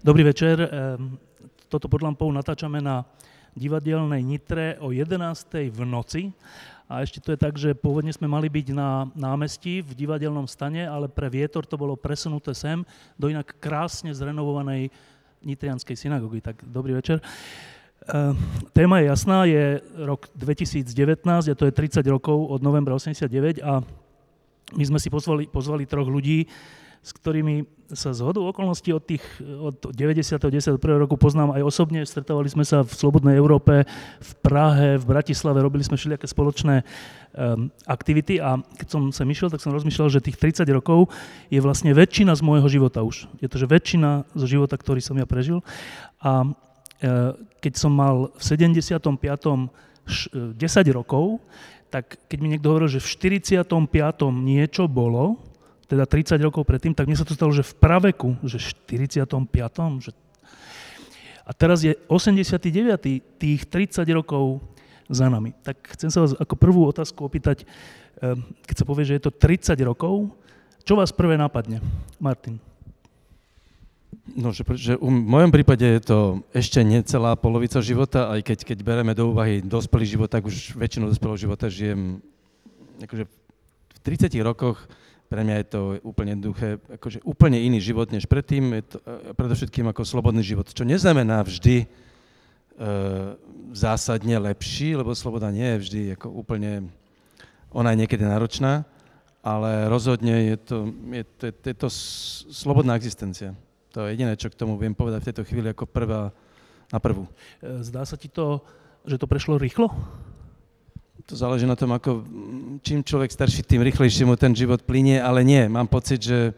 Dobrý večer. Toto pod lampou natáčame na divadelnej Nitre o 11. v noci. A ešte to je tak, že pôvodne sme mali byť na námestí v divadelnom stane, ale pre vietor to bolo presunuté sem do inak krásne zrenovovanej nitrianskej synagógy. Tak dobrý večer. Téma je jasná, je rok 2019 a to je 30 rokov od novembra 89 a my sme si pozvali, pozvali troch ľudí, s ktorými sa z okolností od, tých, od 90. 91. roku poznám aj osobne. Stretávali sme sa v Slobodnej Európe, v Prahe, v Bratislave, robili sme všelijaké spoločné um, aktivity a keď som sa myšiel, tak som rozmýšľal, že tých 30 rokov je vlastne väčšina z môjho života už. Je to, že väčšina zo života, ktorý som ja prežil. A uh, keď som mal v 75. 10 rokov, tak keď mi niekto hovoril, že v 45. niečo bolo, teda 30 rokov predtým, tak mne sa to stalo, že v praveku, že 45. Že... A teraz je 89. tých 30 rokov za nami. Tak chcem sa vás ako prvú otázku opýtať, ehm, keď sa povie, že je to 30 rokov, čo vás prvé napadne? Martin. No, že, že v mojom prípade je to ešte necelá polovica života, aj keď, keď bereme do úvahy dospelý život, tak už väčšinu dospelého života žijem akože v 30 rokoch pre mňa je to úplne jednoduché, akože úplne iný život než predtým, je to e, predovšetkým ako slobodný život, čo neznamená vždy e, zásadne lepší, lebo sloboda nie je vždy ako úplne, ona je niekedy náročná, ale rozhodne je to, je to, je to, je to slobodná existencia. To je jediné, čo k tomu viem povedať v tejto chvíli ako prvá na prvú. E, zdá sa ti to, že to prešlo rýchlo? To záleží na tom, ako čím človek starší, tým rýchlejšie mu ten život plinie, ale nie. Mám pocit, že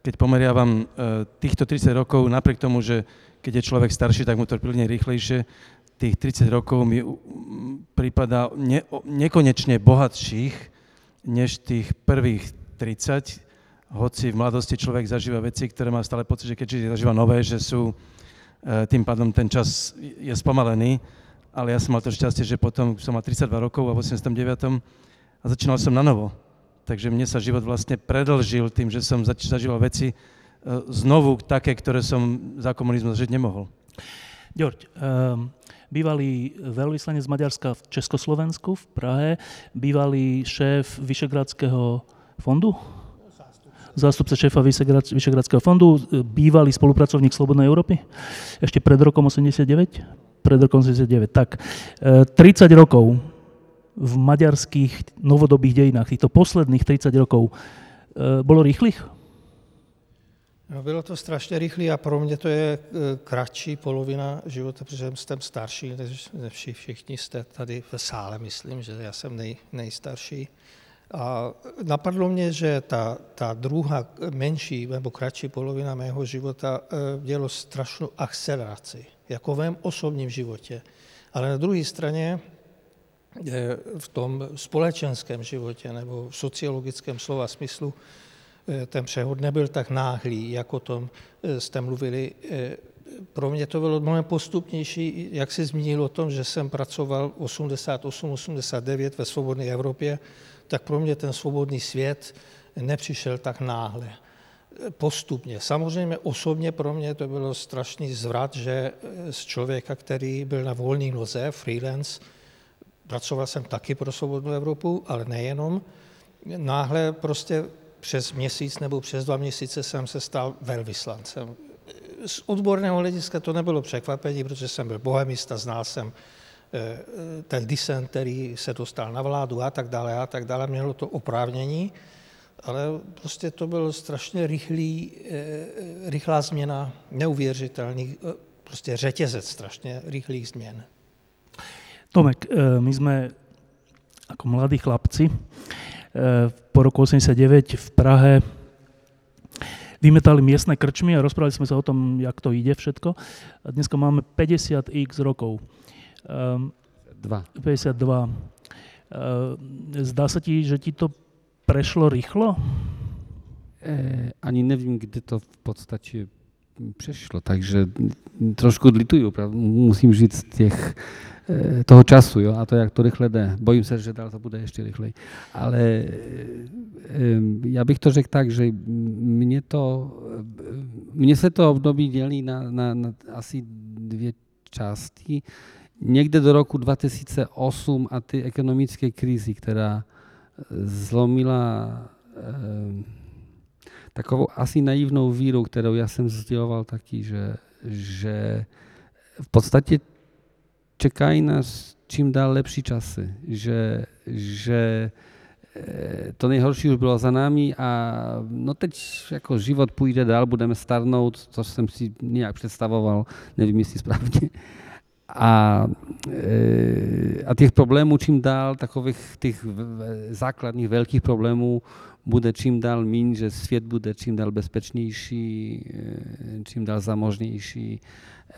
keď pomeriavam e, týchto 30 rokov, napriek tomu, že keď je človek starší, tak mu to plinie rýchlejšie, tých 30 rokov mi prípada ne, nekonečne bohatších, než tých prvých 30, hoci v mladosti človek zažíva veci, ktoré má stále pocit, že keď zažíva nové, že sú, e, tým pádom ten čas je spomalený ale ja som mal to šťastie, že potom som mal 32 rokov a v 89. a začínal som na novo. Takže mne sa život vlastne predlžil tým, že som zač- zažíval veci e, znovu také, ktoré som za komunizmu zažiť nemohol. Ďorď, um, bývalý veľvyslanec Maďarska v Československu v Prahe, bývalý šéf Vyšegradského fondu, zástupca šéfa Vyšegradského fondu, bývalý spolupracovník Slobodnej Európy, ešte pred rokom 89, pred rokom 79. Tak, 30 e, rokov v maďarských novodobých dejinách, týchto posledných 30 rokov, e, bolo rýchlych? No, bylo to strašně rychlé a pro mě to je e, kratší polovina života, protože jsem starší než všichni jste tady v sále, myslím, že já jsem nej, nejstarší. A napadlo mě, že ta, ta druhá menší nebo kratší polovina mého života dělo strašnou akceleraci jako v mém osobním životě. Ale na druhé straně eh, v tom společenském životě nebo v sociologickém slova smyslu eh, ten přehod nebyl tak náhlý, jako o tom jste mluvili. Pro mě to bylo mnohem postupnější, jak se zmínil o tom, že jsem pracoval 88-89 ve svobodné Evropě, tak pro mě ten svobodný svět nepřišel tak náhle postupně. Samozřejmě osobně pro mě to bylo strašný zvrat, že z člověka, který byl na volný noze, freelance, pracoval jsem taky pro Svobodnou Evropu, ale nejenom, náhle prostě přes měsíc nebo přes dva měsíce jsem se stal velvyslancem. Z odborného hlediska to nebylo překvapení, protože jsem byl bohemista, znal jsem ten dissent, který se dostal na vládu a tak dále a tak dále, mělo to oprávnění, ale prostě to byl strašně rychlý, eh, rychlá změna, neuvěřitelný, prostě řetězec strašně rychlých změn. Tomek, my jsme jako mladí chlapci po roku 89 v Prahe vymetali miestne krčmy a rozprávali sme sa o tom, jak to ide všetko. A dneska máme 50x rokov. Um, 52. Uh, zdá sa ti, že ti to prešlo rýchlo? E, ani nevím, kde to v podstatě přešlo, takže trošku lituju, musím říct těch, e, toho času, jo, a to, jak to rychle jde. Bojím se, že dál to bude ještě rychleji. Ale e, já bych to řekl tak, že mě to, mně se to období dělí na, na, na asi dvě části. Někde do roku 2008 a ty ekonomické krizi, která zlomila takovou asi naivnou víru, kterou já jsem sděloval taky, že, že v podstatě čekají nás čím dál lepší časy, že, že eh, to nejhorší už bylo za námi a no teď jako život půjde dál, budeme starnout, což jsem si nějak představoval, nevím jestli správně. A, eh, a těch problémů čím dál, takových těch základních velkých problémů bude čím dál míň, že svět bude čím dál bezpečnější, eh, čím dál zamožnější,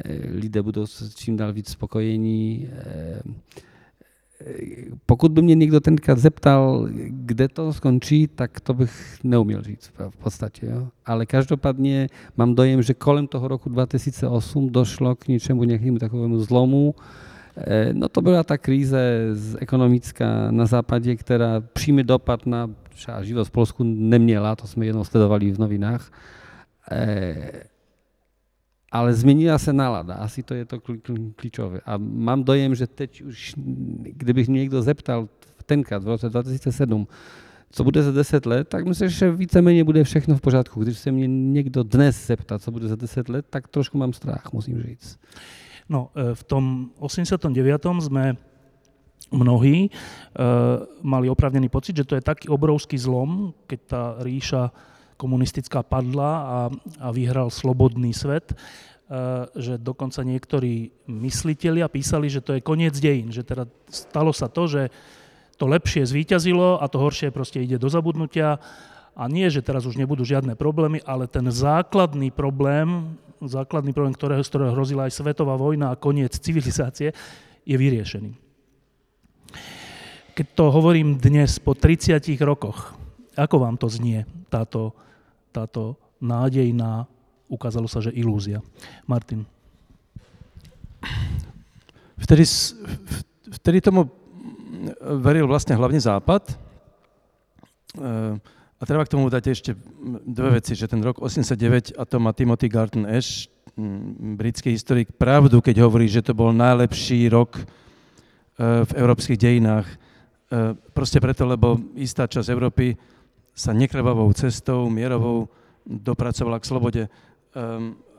eh, lidé budou čím dál víc spokojení. Eh, pokud by mě někdo tenkrát zeptal, kde to skončí, tak to bych neuměl říct v podstatě. Jo? Ale každopádně mám dojem, že kolem toho roku 2008 došlo k něčemu, nějakému takovému zlomu, No to byla ta kríze ekonomická na západě, která přímý dopad na třeba život v Polsku neměla, to jsme jednou sledovali v novinách. Ale změnila se nálada, asi to je to klíčové. A mám dojem, že teď už, kdybych někdo zeptal tenkrát v roce 2007, co bude za 10 let, tak myslím, že víceméně bude všechno v pořádku. Když se mě někdo dnes zeptá, co bude za 10 let, tak trošku mám strach, musím říct. No, e, v tom 89. sme mnohí e, mali opravnený pocit, že to je taký obrovský zlom, keď tá ríša komunistická padla a, a vyhral slobodný svet, e, že dokonca niektorí myslitelia písali, že to je koniec dejín, že teda stalo sa to, že to lepšie zvíťazilo a to horšie proste ide do zabudnutia a nie, že teraz už nebudú žiadne problémy, ale ten základný problém základný problém, ktorého, z ktorého hrozila aj svetová vojna a koniec civilizácie, je vyriešený. Keď to hovorím dnes po 30 rokoch, ako vám to znie, táto, táto nádej na, ukázalo sa, že ilúzia? Martin. Vtedy, vtedy tomu veril vlastne hlavne Západ. E, a treba k tomu dať ešte dve veci, že ten rok 89, a to má Timothy Garton Ash, britský historik, pravdu, keď hovorí, že to bol najlepší rok e, v európskych dejinách. E, proste preto, lebo istá časť Európy sa nekrvavou cestou, mierovou, dopracovala k slobode. E,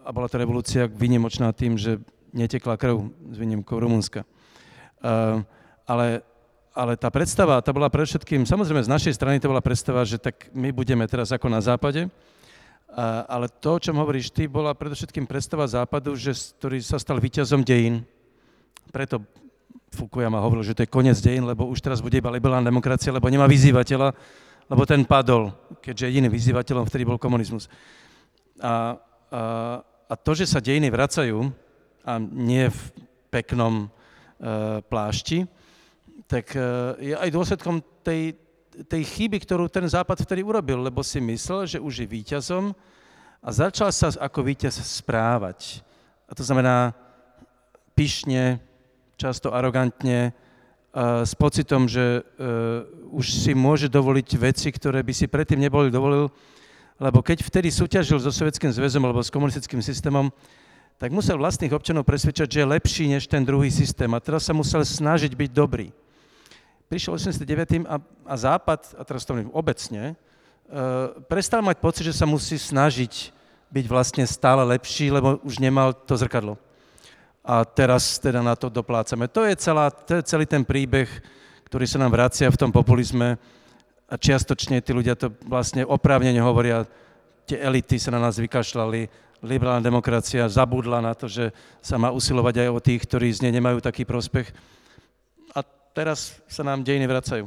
a bola to revolúcia vynimočná tým, že netekla krv s výnimkou Rumunska. Ale ale tá predstava, tá bola pre všetkým, samozrejme z našej strany to bola predstava, že tak my budeme teraz ako na západe, a, ale to, o čom hovoríš ty, bola predovšetkým predstava západu, že, ktorý sa stal víťazom dejín. Preto Fukuyama hovoril, že to je koniec dejín, lebo už teraz bude iba liberálna demokracia, lebo nemá vyzývateľa, lebo ten padol, keďže jediným vyzývateľom vtedy bol komunizmus. A, a, a to, že sa dejiny vracajú, a nie v peknom uh, plášti, tak e, je aj dôsledkom tej, tej chyby, ktorú ten Západ vtedy urobil, lebo si myslel, že už je víťazom a začal sa ako víťaz správať. A to znamená pyšne, často arogantne, s pocitom, že uh, už si môže dovoliť veci, ktoré by si predtým neboli dovolil, lebo keď vtedy súťažil so Sovietským zväzom alebo s komunistickým systémom, tak musel vlastných občanov presvedčať, že je lepší než ten druhý systém. A teraz sa musel snažiť byť dobrý prišiel 89. A, a Západ, a teraz to obecne, uh, prestal mať pocit, že sa musí snažiť byť vlastne stále lepší, lebo už nemal to zrkadlo. A teraz teda na to doplácame. To je, celá, celý ten príbeh, ktorý sa nám vracia v tom populizme a čiastočne tí ľudia to vlastne oprávnene hovoria, tie elity sa na nás vykašľali, liberálna demokracia zabudla na to, že sa má usilovať aj o tých, ktorí z nej nemajú taký prospech teraz sa nám dejiny vracajú.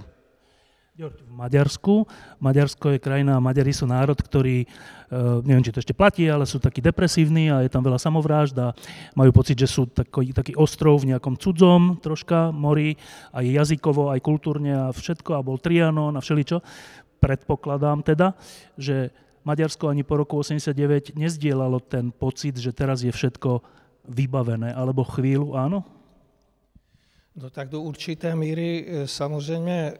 V Maďarsku. Maďarsko je krajina, Maďari sú národ, ktorý, uh, neviem, či to ešte platí, ale sú takí depresívni a je tam veľa samovrážd a majú pocit, že sú taký, taký ostrov v nejakom cudzom troška mori, aj jazykovo, aj kultúrne a všetko, a bol Trianon a všeličo. Predpokladám teda, že Maďarsko ani po roku 89 nezdielalo ten pocit, že teraz je všetko vybavené, alebo chvíľu áno? No tak do určité míry e, samozřejmě e,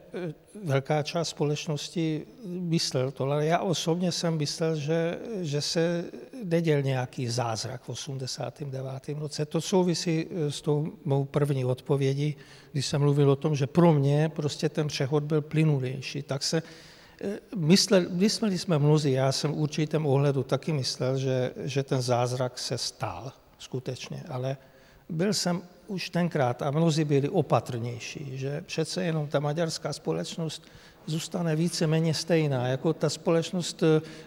velká část společnosti myslel to, ale já osobně jsem myslel, že, že se neděl nějaký zázrak v 89. roce. To souvisí e, s tou mou první odpovědí, když jsem mluvil o tom, že pro mě prostě ten přechod byl plynulější. Tak se mysleli, mysleli jsme mnozí, já jsem v určitém ohledu taky myslel, že, že ten zázrak se stal skutečně, ale byl jsem už tenkrát a mnozí byli opatrnější, že přece jenom ta maďarská společnost zůstane víceméně stejná, jako ta společnost,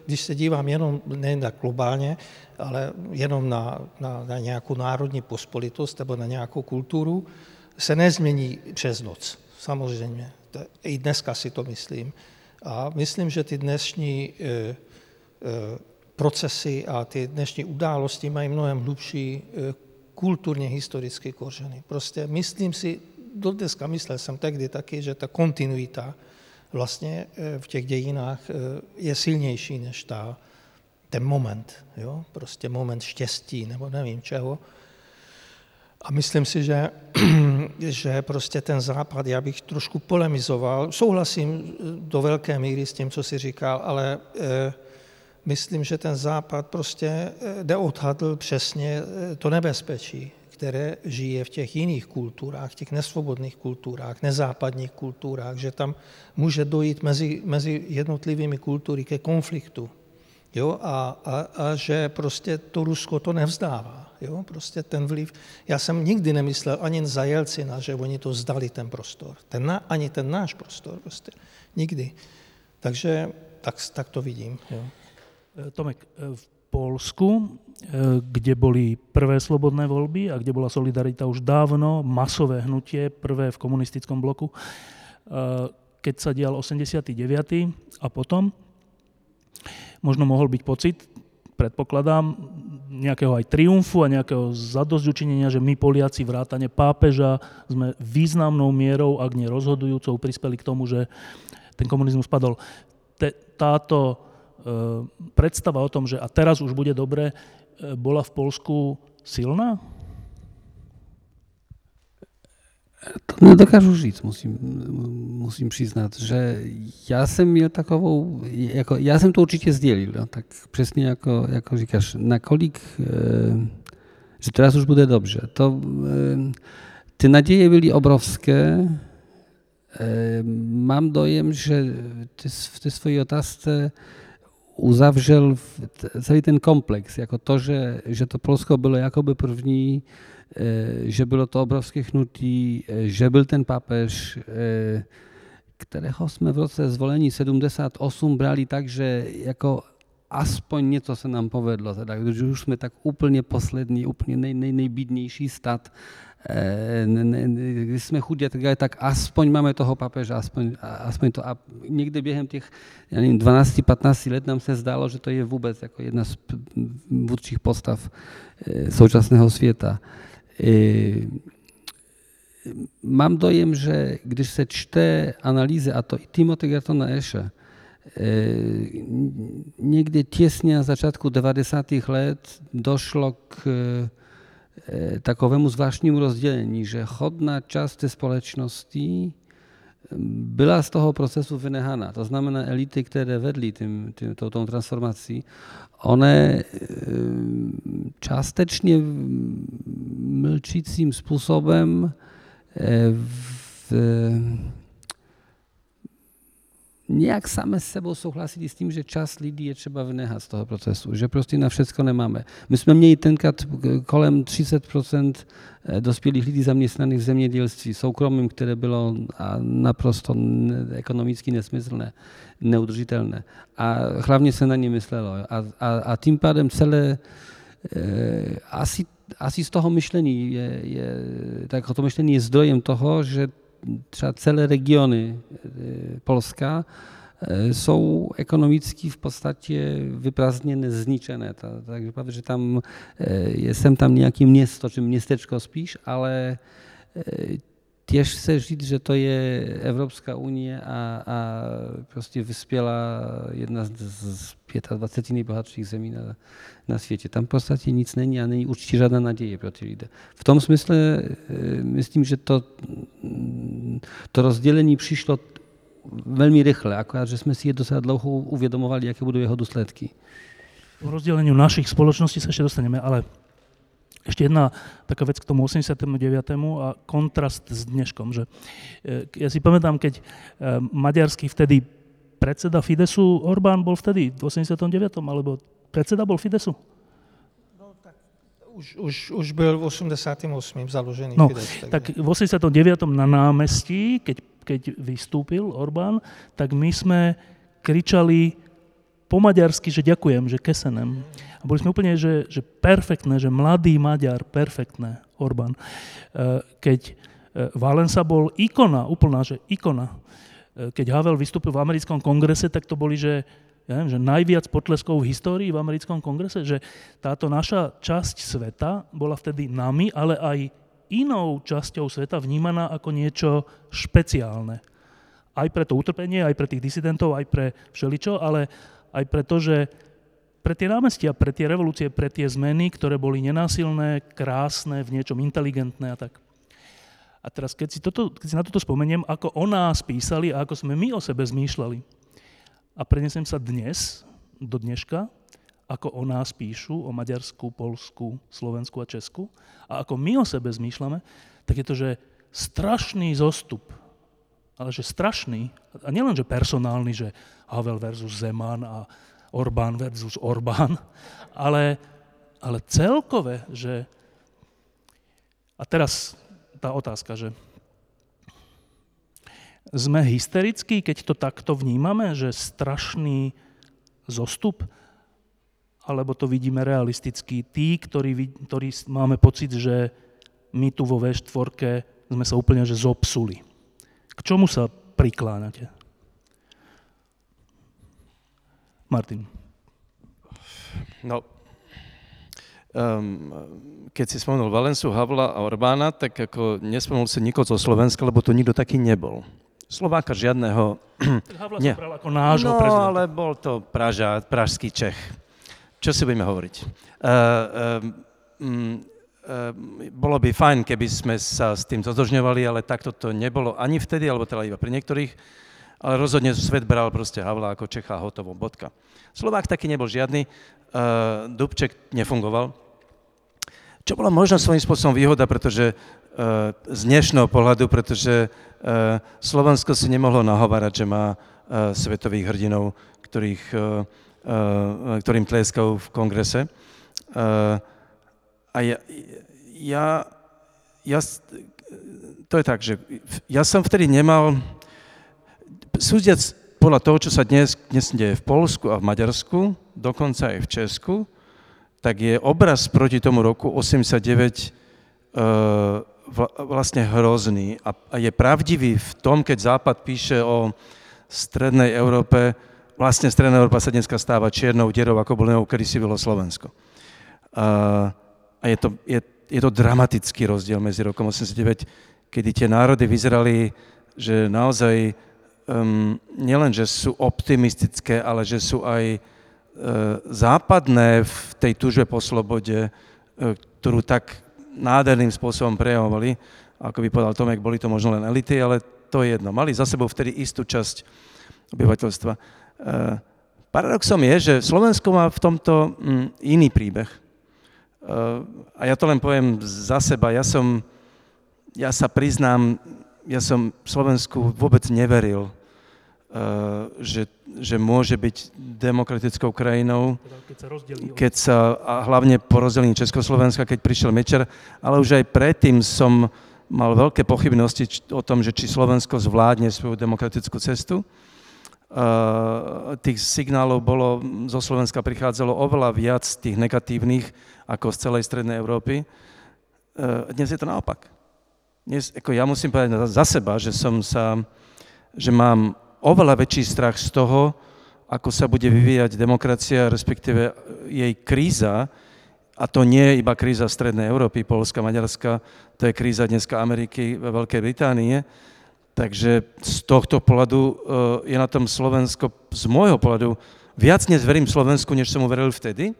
když se dívám jenom ne na globálně, ale jenom na, na, na nějakou národní pospolitost nebo na nějakou kulturu, se nezmění přes noc, samozřejmě. I dneska si to myslím. A myslím, že ty dnešní e, e, procesy a ty dnešní události mají mnohem hlubší e, kulturně historické kořeny. Prostě myslím si, do dneska myslel jsem tehdy taky, že ta kontinuita vlastně eh, v těch dějinách eh, je silnější než ta, ten moment, jo? prostě moment štěstí nebo nevím čeho. A myslím si, že, že prostě ten západ, já bych trošku polemizoval, souhlasím eh, do velké míry s tím, co si říkal, ale eh, myslím, že ten západ prostě neodhadl eh, přesně eh, to nebezpečí, které žije v těch jiných kulturách, těch nesvobodných kulturách, nezápadních kulturách, že tam může dojít mezi, mezi jednotlivými kultury ke konfliktu. Jo? A, a, a že prostě to Rusko to nevzdává. Jo? Prostě ten vliv. Já jsem nikdy nemyslel ani za Jelcina, že oni to zdali ten prostor. Ten na, ani ten náš prostor. Prostě. Nikdy. Takže tak, tak to vidím. Jo? E, Tomek, e, v Polsku, e, kde boli prvé slobodné voľby a kde bola Solidarita už dávno, masové hnutie, prvé v komunistickom bloku, keď sa dial 89. a potom, možno mohol byť pocit, predpokladám, nejakého aj triumfu a nejakého zadosťučinenia, že my Poliaci vrátane pápeža sme významnou mierou, ak nie rozhodujúcou, prispeli k tomu, že ten komunizmus padol. Te, táto predstava o tom, že a teraz už bude dobre, e, bola v Polsku silná? To nedokážu říct, musím, musím přiznat, že já jsem měl takovou, jako, já jsem to určitě sdělil, no, tak přesně jako, jako říkáš, nakolik, e, že teraz už bude dobře. To, e, ty naděje byly obrovské. Mám dojem, že ty v té své otázce uzavřel celý ten komplex, jako to, že, že to Polsko bylo jakoby první, eh, že bylo to obrovské chnutí, eh, že byl ten papež, eh, kterého jsme v roce zvolení 78 brali tak, že jako aspoň něco se nám povedlo, teda, když už jsme tak úplně poslední, úplně nej, nej, nejbídnější stát, když jsme chudě, tak, tak aspoň máme toho papeža, aspoň, aspoň to. A někde během já nevím, 12-15 let nám se zdálo, že to je vůbec jako jedna z vůdčích postav e, současného světa. E, mám dojem, že když se čte analýzy, a to i Timothy Gertona Eše, e, někdy těsně na začátku 90. let došlo k takovému zvláštnímu rozdělení, že chodná část té společnosti byla z toho procesu vynehána. To znamená, elity, které vedly tím, tím, tou transformací, one částečně mlčícím způsobem v, nějak same s sebou souhlasili s tím, že čas lidí je třeba vynechat z toho procesu, že prostě na všecko nemáme. My jsme měli tenkrát kolem 30% eh, dospělých lidí zaměstnaných v zemědělství soukromým, které bylo naprosto ekonomicky nesmyslné, neudržitelné. A hlavně se na ně myslelo. A, a, a tím pádem celé eh, asi, asi z toho myšlení je, je, tak to myšlení je zdrojem toho, že třeba celé regiony Polska jsou ekonomicky v podstatě vyprázdněné, zničené. Takže pravda, že tam, jsem tam nějaký město, či městečko spíš, ale tiež chce žiť, že to je Európska únie a, a proste vyspiela jedna z, z 25 nejbohatších zemí na, na světě. Tam v podstatě nic není a není určitě žádná naděje pro ty lidé. V tom smysle e, myslím, že to, to rozdělení přišlo veľmi rýchle, akorát, že sme si je dosť dlouho uvedomovali, aké budú jeho dôsledky. O rozdeleniu našich spoločností sa ešte dostaneme, ale ešte jedna taká vec k tomu 89. a kontrast s dneškom, že e, ja si pamätám, keď e, maďarský vtedy predseda Fidesu, Orbán bol vtedy v 89. alebo predseda bol Fidesu? No, tak už, už, už byl v 88. založený no, Fides. Tak v 89. na námestí, keď, keď vystúpil Orbán, tak my sme kričali po maďarsky, že ďakujem, že kesenem. A boli sme úplne, že, že perfektné, že mladý Maďar, perfektné, Orbán. E, keď e, Valensa bol ikona, úplná, že ikona. E, keď Havel vystúpil v americkom kongrese, tak to boli, že, ja neviem, že najviac potleskov v histórii v americkom kongrese, že táto naša časť sveta bola vtedy nami, ale aj inou časťou sveta vnímaná ako niečo špeciálne. Aj pre to utrpenie, aj pre tých disidentov, aj pre všeličo, ale aj preto, že pre tie námestia, pre tie revolúcie, pre tie zmeny, ktoré boli nenásilné, krásne, v niečom inteligentné a tak. A teraz, keď si, toto, keď si na toto spomeniem, ako o nás písali a ako sme my o sebe zmýšľali, a prenesem sa dnes, do dneška, ako o nás píšu, o Maďarsku, Polsku, Slovensku a Česku, a ako my o sebe zmýšľame, tak je to, že strašný zostup ale že strašný, a nielen, že personálny, že Havel versus Zeman a Orbán versus Orbán, ale, ale celkové, že... A teraz tá otázka, že sme hysterickí, keď to takto vnímame, že strašný zostup, alebo to vidíme realisticky. Tí, ktorí, ktorí máme pocit, že my tu vo V4 sme sa úplne že zopsuli. K čomu sa prikláňate? Martin. No, um, keď si spomenul Valensu, Havla a Orbána, tak ako nespomenul si nikoho zo Slovenska, lebo tu nikto taký nebol. Slováka žiadného... Havla Nie. bral ako nášho no, prezidenta. ale bol to Praža, pražský Čech. Čo si budeme hovoriť? Uh, um, bolo by fajn, keby sme sa s tým zotožňovali, ale takto to nebolo ani vtedy, alebo teda iba pri niektorých, ale rozhodne svet bral proste Havla ako Čecha hotovo, bodka. Slovák taký nebol žiadny, uh, Dubček nefungoval, čo bola možno svojím spôsobom výhoda, pretože uh, z dnešného pohľadu, pretože uh, Slovensko si nemohlo nahovárať, že má uh, svetových hrdinov, ktorých, uh, uh, ktorým tleskajú v kongrese. Uh, a ja, ja, ja, to je tak, že ja som vtedy nemal, súdiac podľa toho, čo sa dnes, dnes deje v Polsku a v Maďarsku, dokonca aj v Česku, tak je obraz proti tomu roku 89 uh, vlastne hrozný a, je pravdivý v tom, keď Západ píše o strednej Európe, vlastne stredná Európa sa dneska stáva čiernou dierou, ako bolo kedy si bylo Slovensko. Uh, a je to, je, je to dramatický rozdiel medzi rokom 89, kedy tie národy vyzerali, že naozaj um, nielen, že sú optimistické, ale že sú aj uh, západné v tej túžbe po slobode, uh, ktorú tak nádherným spôsobom prejavovali. Ako by povedal Tomek, boli to možno len elity, ale to je jedno. Mali za sebou vtedy istú časť obyvateľstva. Uh, paradoxom je, že Slovensko má v tomto um, iný príbeh a ja to len poviem za seba, ja som, ja sa priznám, ja som Slovensku vôbec neveril, že, že môže byť demokratickou krajinou, keď sa, keď sa a hlavne po rozdelení Československa, keď prišiel Mečer, ale už aj predtým som mal veľké pochybnosti o tom, že či Slovensko zvládne svoju demokratickú cestu. Uh, tých signálov bolo, zo Slovenska prichádzalo oveľa viac tých negatívnych ako z celej strednej Európy. Uh, dnes je to naopak. dnes, ako ja musím povedať za seba, že som sa, že mám oveľa väčší strach z toho, ako sa bude vyvíjať demokracia, respektíve jej kríza, a to nie je iba kríza Strednej Európy, Polska, Maďarska, to je kríza dneska Ameriky, Veľkej Británie. Takže z tohto pohľadu eh, je na tom Slovensko, z môjho pohľadu, viac dnes verím Slovensku, než som mu veril vtedy.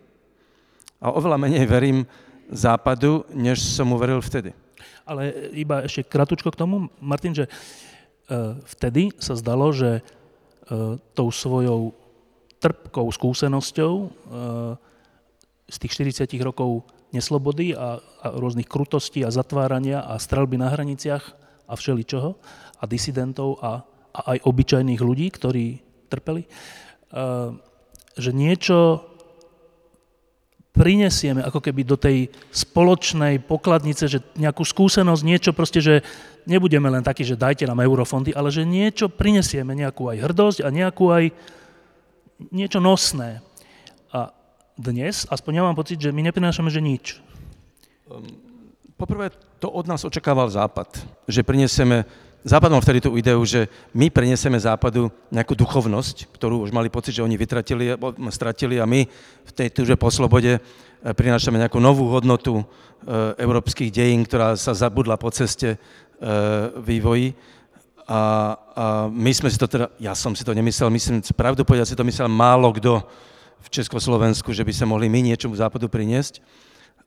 A oveľa menej verím Západu, než som mu veril vtedy. Ale iba ešte kratučko k tomu, Martin, že eh, vtedy sa zdalo, že eh, tou svojou trpkou skúsenosťou z tých 40 rokov neslobody a, a rôznych krutostí a zatvárania a strelby na hraniciach a všeličoho a disidentov a, a aj obyčajných ľudí, ktorí trpeli, uh, že niečo prinesieme ako keby do tej spoločnej pokladnice, že nejakú skúsenosť, niečo proste, že nebudeme len takí, že dajte nám eurofondy, ale že niečo prinesieme, nejakú aj hrdosť a nejakú aj niečo nosné. A dnes, aspoň ja mám pocit, že my neprinášame, že nič. Um, poprvé, to od nás očakával Západ, že prinesieme, Západ mal vtedy tú ideu, že my prinesieme Západu nejakú duchovnosť, ktorú už mali pocit, že oni vytratili, stratili a my v tej túže po slobode eh, prinášame nejakú novú hodnotu e, európskych dejín, ktorá sa zabudla po ceste e, vývoji. A, a my sme si to teda, ja som si to nemyslel, myslím, pravdu povedať si to myslel málo kto, v Československu, že by sa mohli my niečomu západu priniesť.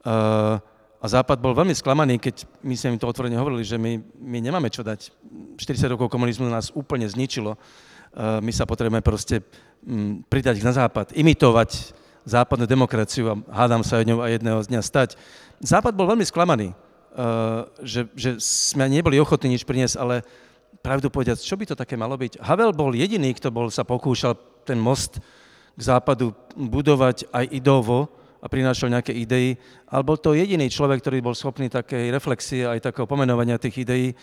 Uh, a Západ bol veľmi sklamaný, keď my sme im to otvorene hovorili, že my, my nemáme čo dať. 40 rokov komunizmu nás úplne zničilo. Uh, my sa potrebujeme proste um, pridať na Západ, imitovať západnú demokraciu a hádam sa od ňou aj jedného dňa stať. Západ bol veľmi sklamaný, uh, že, že sme neboli ochotní nič priniesť, ale pravdu povedať, čo by to také malo byť? Havel bol jediný, kto bol, sa pokúšal ten most k západu budovať aj idovo a prinášal nejaké idei, ale bol to jediný človek, ktorý bol schopný takej reflexie aj takého pomenovania tých ideí,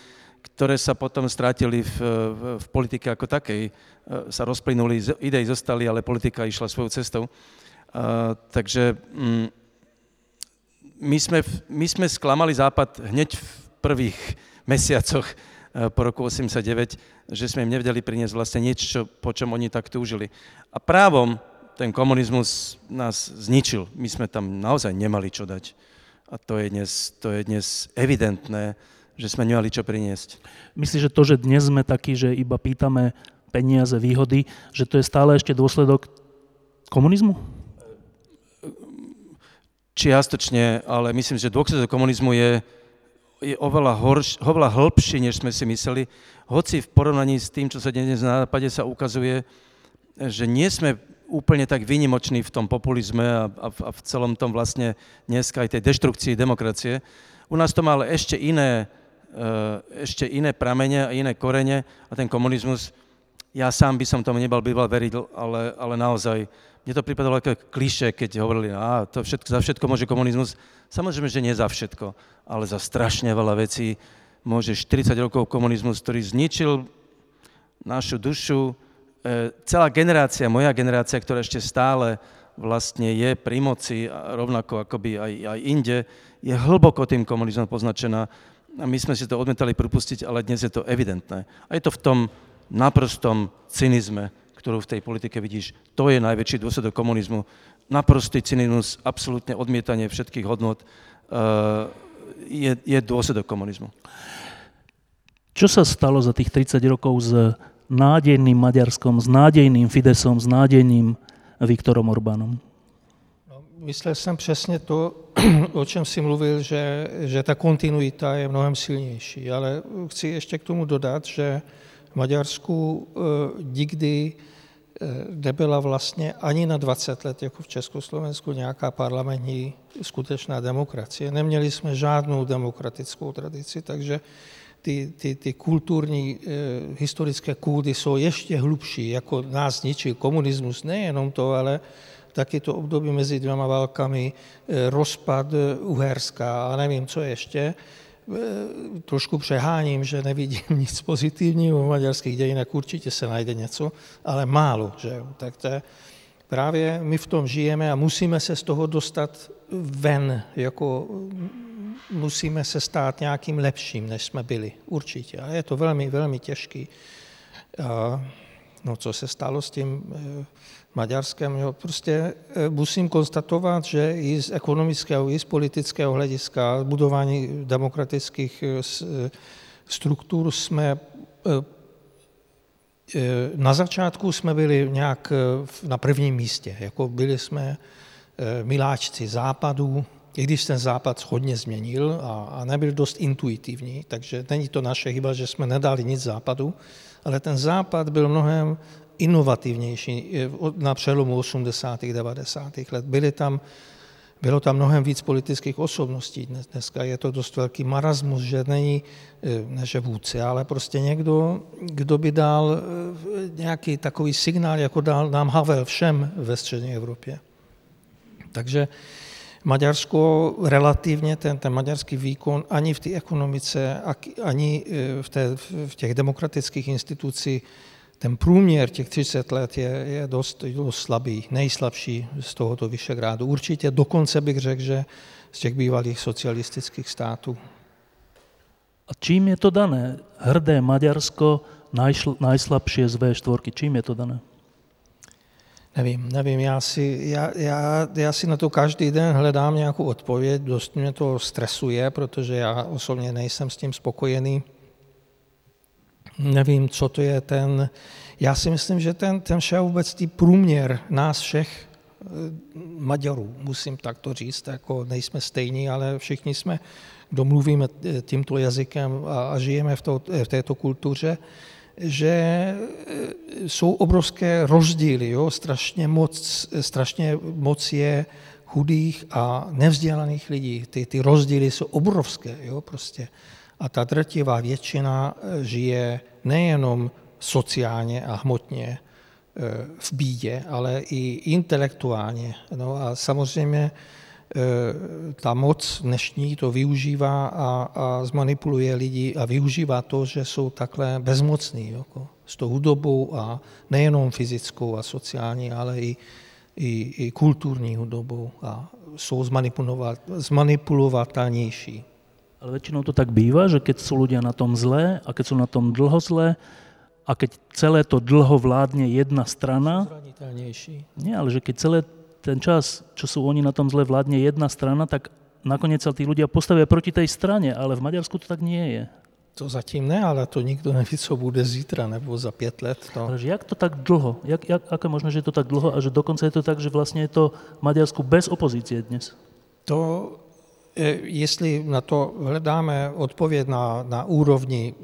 ktoré sa potom strátili v, v, v politike ako takej. E, sa rozplynuli, idei zostali, ale politika išla svojou cestou. Uh, takže um, my, sme, my sme sklamali Západ hneď v prvých mesiacoch uh, po roku 89, že sme im nevedeli priniesť vlastne niečo, po čom oni tak túžili. A právom ten komunizmus nás zničil. My sme tam naozaj nemali čo dať. A to je dnes, to je dnes evidentné, že sme nemali čo priniesť. Myslíš, že to, že dnes sme takí, že iba pýtame peniaze, výhody, že to je stále ešte dôsledok komunizmu? Čiastočne, ale myslím, že dôsledok komunizmu je, je oveľa, horš, oveľa hĺbší, než sme si mysleli. Hoci v porovnaní s tým, čo sa dnes na nápade sa ukazuje, že nie sme úplne tak výnimoční v tom populizme a, a, a v celom tom vlastne dneska aj tej deštrukcii demokracie. U nás to mal ešte iné, eh, ešte iné pramene a iné korene a ten komunizmus, ja sám by som tomu nebal býval veriť, ale, ale naozaj, mne to pripadalo ako kliše, keď hovorili, a to všetko, za všetko môže komunizmus. Samozrejme, že nie za všetko, ale za strašne veľa vecí môže 40 rokov komunizmus, ktorý zničil našu dušu, celá generácia, moja generácia, ktorá ešte stále vlastne je pri moci, rovnako akoby aj, aj inde, je hlboko tým komunizmom poznačená. A my sme si to odmetali pripustiť, ale dnes je to evidentné. A je to v tom naprostom cynizme, ktorú v tej politike vidíš. To je najväčší dôsledok komunizmu. Naprostý cynizmus, absolútne odmietanie všetkých hodnot uh, je, je dôsledok komunizmu. Čo sa stalo za tých 30 rokov s nádejným Maďarskom, s nádejným Fidesom, s nádejným Viktorom Orbánom? No, myslel jsem přesně to, o čem si mluvil, že, že ta kontinuita je mnohem silnější. Ale chci ještě k tomu dodat, že v Maďarsku e, nikdy e, nebyla vlastně ani na 20 let, jako v Československu, nějaká parlamentní skutečná demokracie. Neměli jsme žádnou demokratickou tradici, takže ty, ty, ty kulturní e, historické kůdy jsou ještě hlubší, jako nás ničil komunismus, nejenom to, ale taky to období mezi dvěma válkami, e, rozpad e, Uherska a nevím, co ještě. E, trošku přeháním, že nevidím nic pozitivního v maďarských dějinách, určitě se najde něco, ale málo, že Tak to je, právě my v tom žijeme a musíme se z toho dostat ven, jako musíme se stát nějakým lepším, než jsme byli. Určitě. Ale je to velmi, velmi těžký. No, co se stalo s tím eh, Maďarskem? Jo, prostě eh, musím konstatovat, že i z ekonomického, i z politického hlediska, budování demokratických eh, struktur jsme na začátku jsme byli nějak na prvním místě. Jako byli jsme miláčci západu, i když ten západ hodně změnil a, a nebyl dost intuitivní, takže není to naše chyba, že jsme nedali nic západu, ale ten západ byl mnohem inovativnější na přelomu 80. 90. let. Byly tam, bylo tam mnohem víc politických osobností. Dneska je to dost velký marazmus, že není, ne že vůdce, ale prostě někdo, kdo by dal eh, nějaký takový signál, jako dal nám Havel všem ve střední Evropě. Takže Maďarsko relativně ten, ten maďarský výkon ani v té ekonomice, ani e, v, té, v těch demokratických institucích, ten průměr těch 30 let je, je dost, dost slabý, nejslabší z tohoto Vyšegrádu. Určitě dokonce bych řekl, že z těch bývalých socialistických států. A čím je to dané? Hrdé Maďarsko najslabšie z V4. Čím je to dané? Nevím, nevím, já si, já, já, já si na to každý den hledám nějakou odpověď, dost mě to stresuje, protože já osobně nejsem s tím spokojený. Nevím, co to je ten, já si myslím, že ten, ten všeobecný průměr nás všech eh, Maďarů, musím takto říct, jako nejsme stejní, ale všichni jsme, kdo mluvíme eh, tímto jazykem a, a žijeme v, to, v této kultuře, že jsou obrovské rozdíly, jo? Strašně, moc, strašně moc je chudých a nevzdělaných lidí. Ty, ty rozdíly jsou obrovské. Jo? Prostě. A ta drtivá většina e, žije nejenom sociálně a hmotně e, v bídě, ale i intelektuálně. No a samozřejmě Eh, ta moc dnešní to využívá a, a zmanipuluje lidi a využívá to, že jsou takhle bezmocní jako, s tou hudobou a nejenom fyzickou a sociální, ale i, i, i kulturní hudobou a jsou zmanipulovat, zmanipulovatelnější. Ale väčšinou to tak býva, že keď sú ľudia na tom zlé a keď sú na tom dlho zlé a keď celé to dlho vládne jedna strana... Nie, ale že keď celé ten čas, čo sú oni na tom zle vládne jedna strana, tak nakoniec sa tí ľudia postavia proti tej strane, ale v Maďarsku to tak nie je. To zatím ne, ale to nikdo neví, co bude zítra nebo za pět let. No. Ale jak to tak dlho? Jak, jak, aké možno, že je to tak dlho a že dokonca je to tak, že vlastně je to Maďarsku bez opozície dnes? To, jestli na to hledáme odpověď na, na úrovni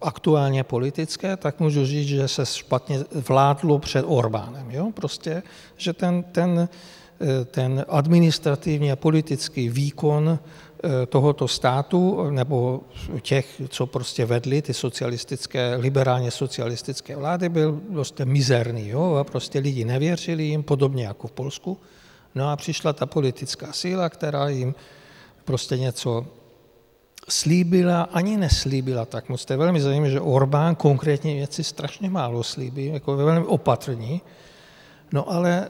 aktuálně politické, tak můžu říct, že se špatně vládlo před Orbánem. Jo? Prostě, že ten, ten, eh, ten administrativní a politický výkon eh, tohoto státu nebo těch, co prostě vedli ty socialistické, liberálně socialistické vlády, byl prostě mizerný. Jo? A prostě lidi nevěřili jim, podobně jako v Polsku. No a přišla ta politická síla, která jim prostě něco slíbila, ani neslíbila tak moc. To je velmi zajímavé, že Orbán konkrétně věci strašně málo slíbí, jako velmi opatrní, no ale e,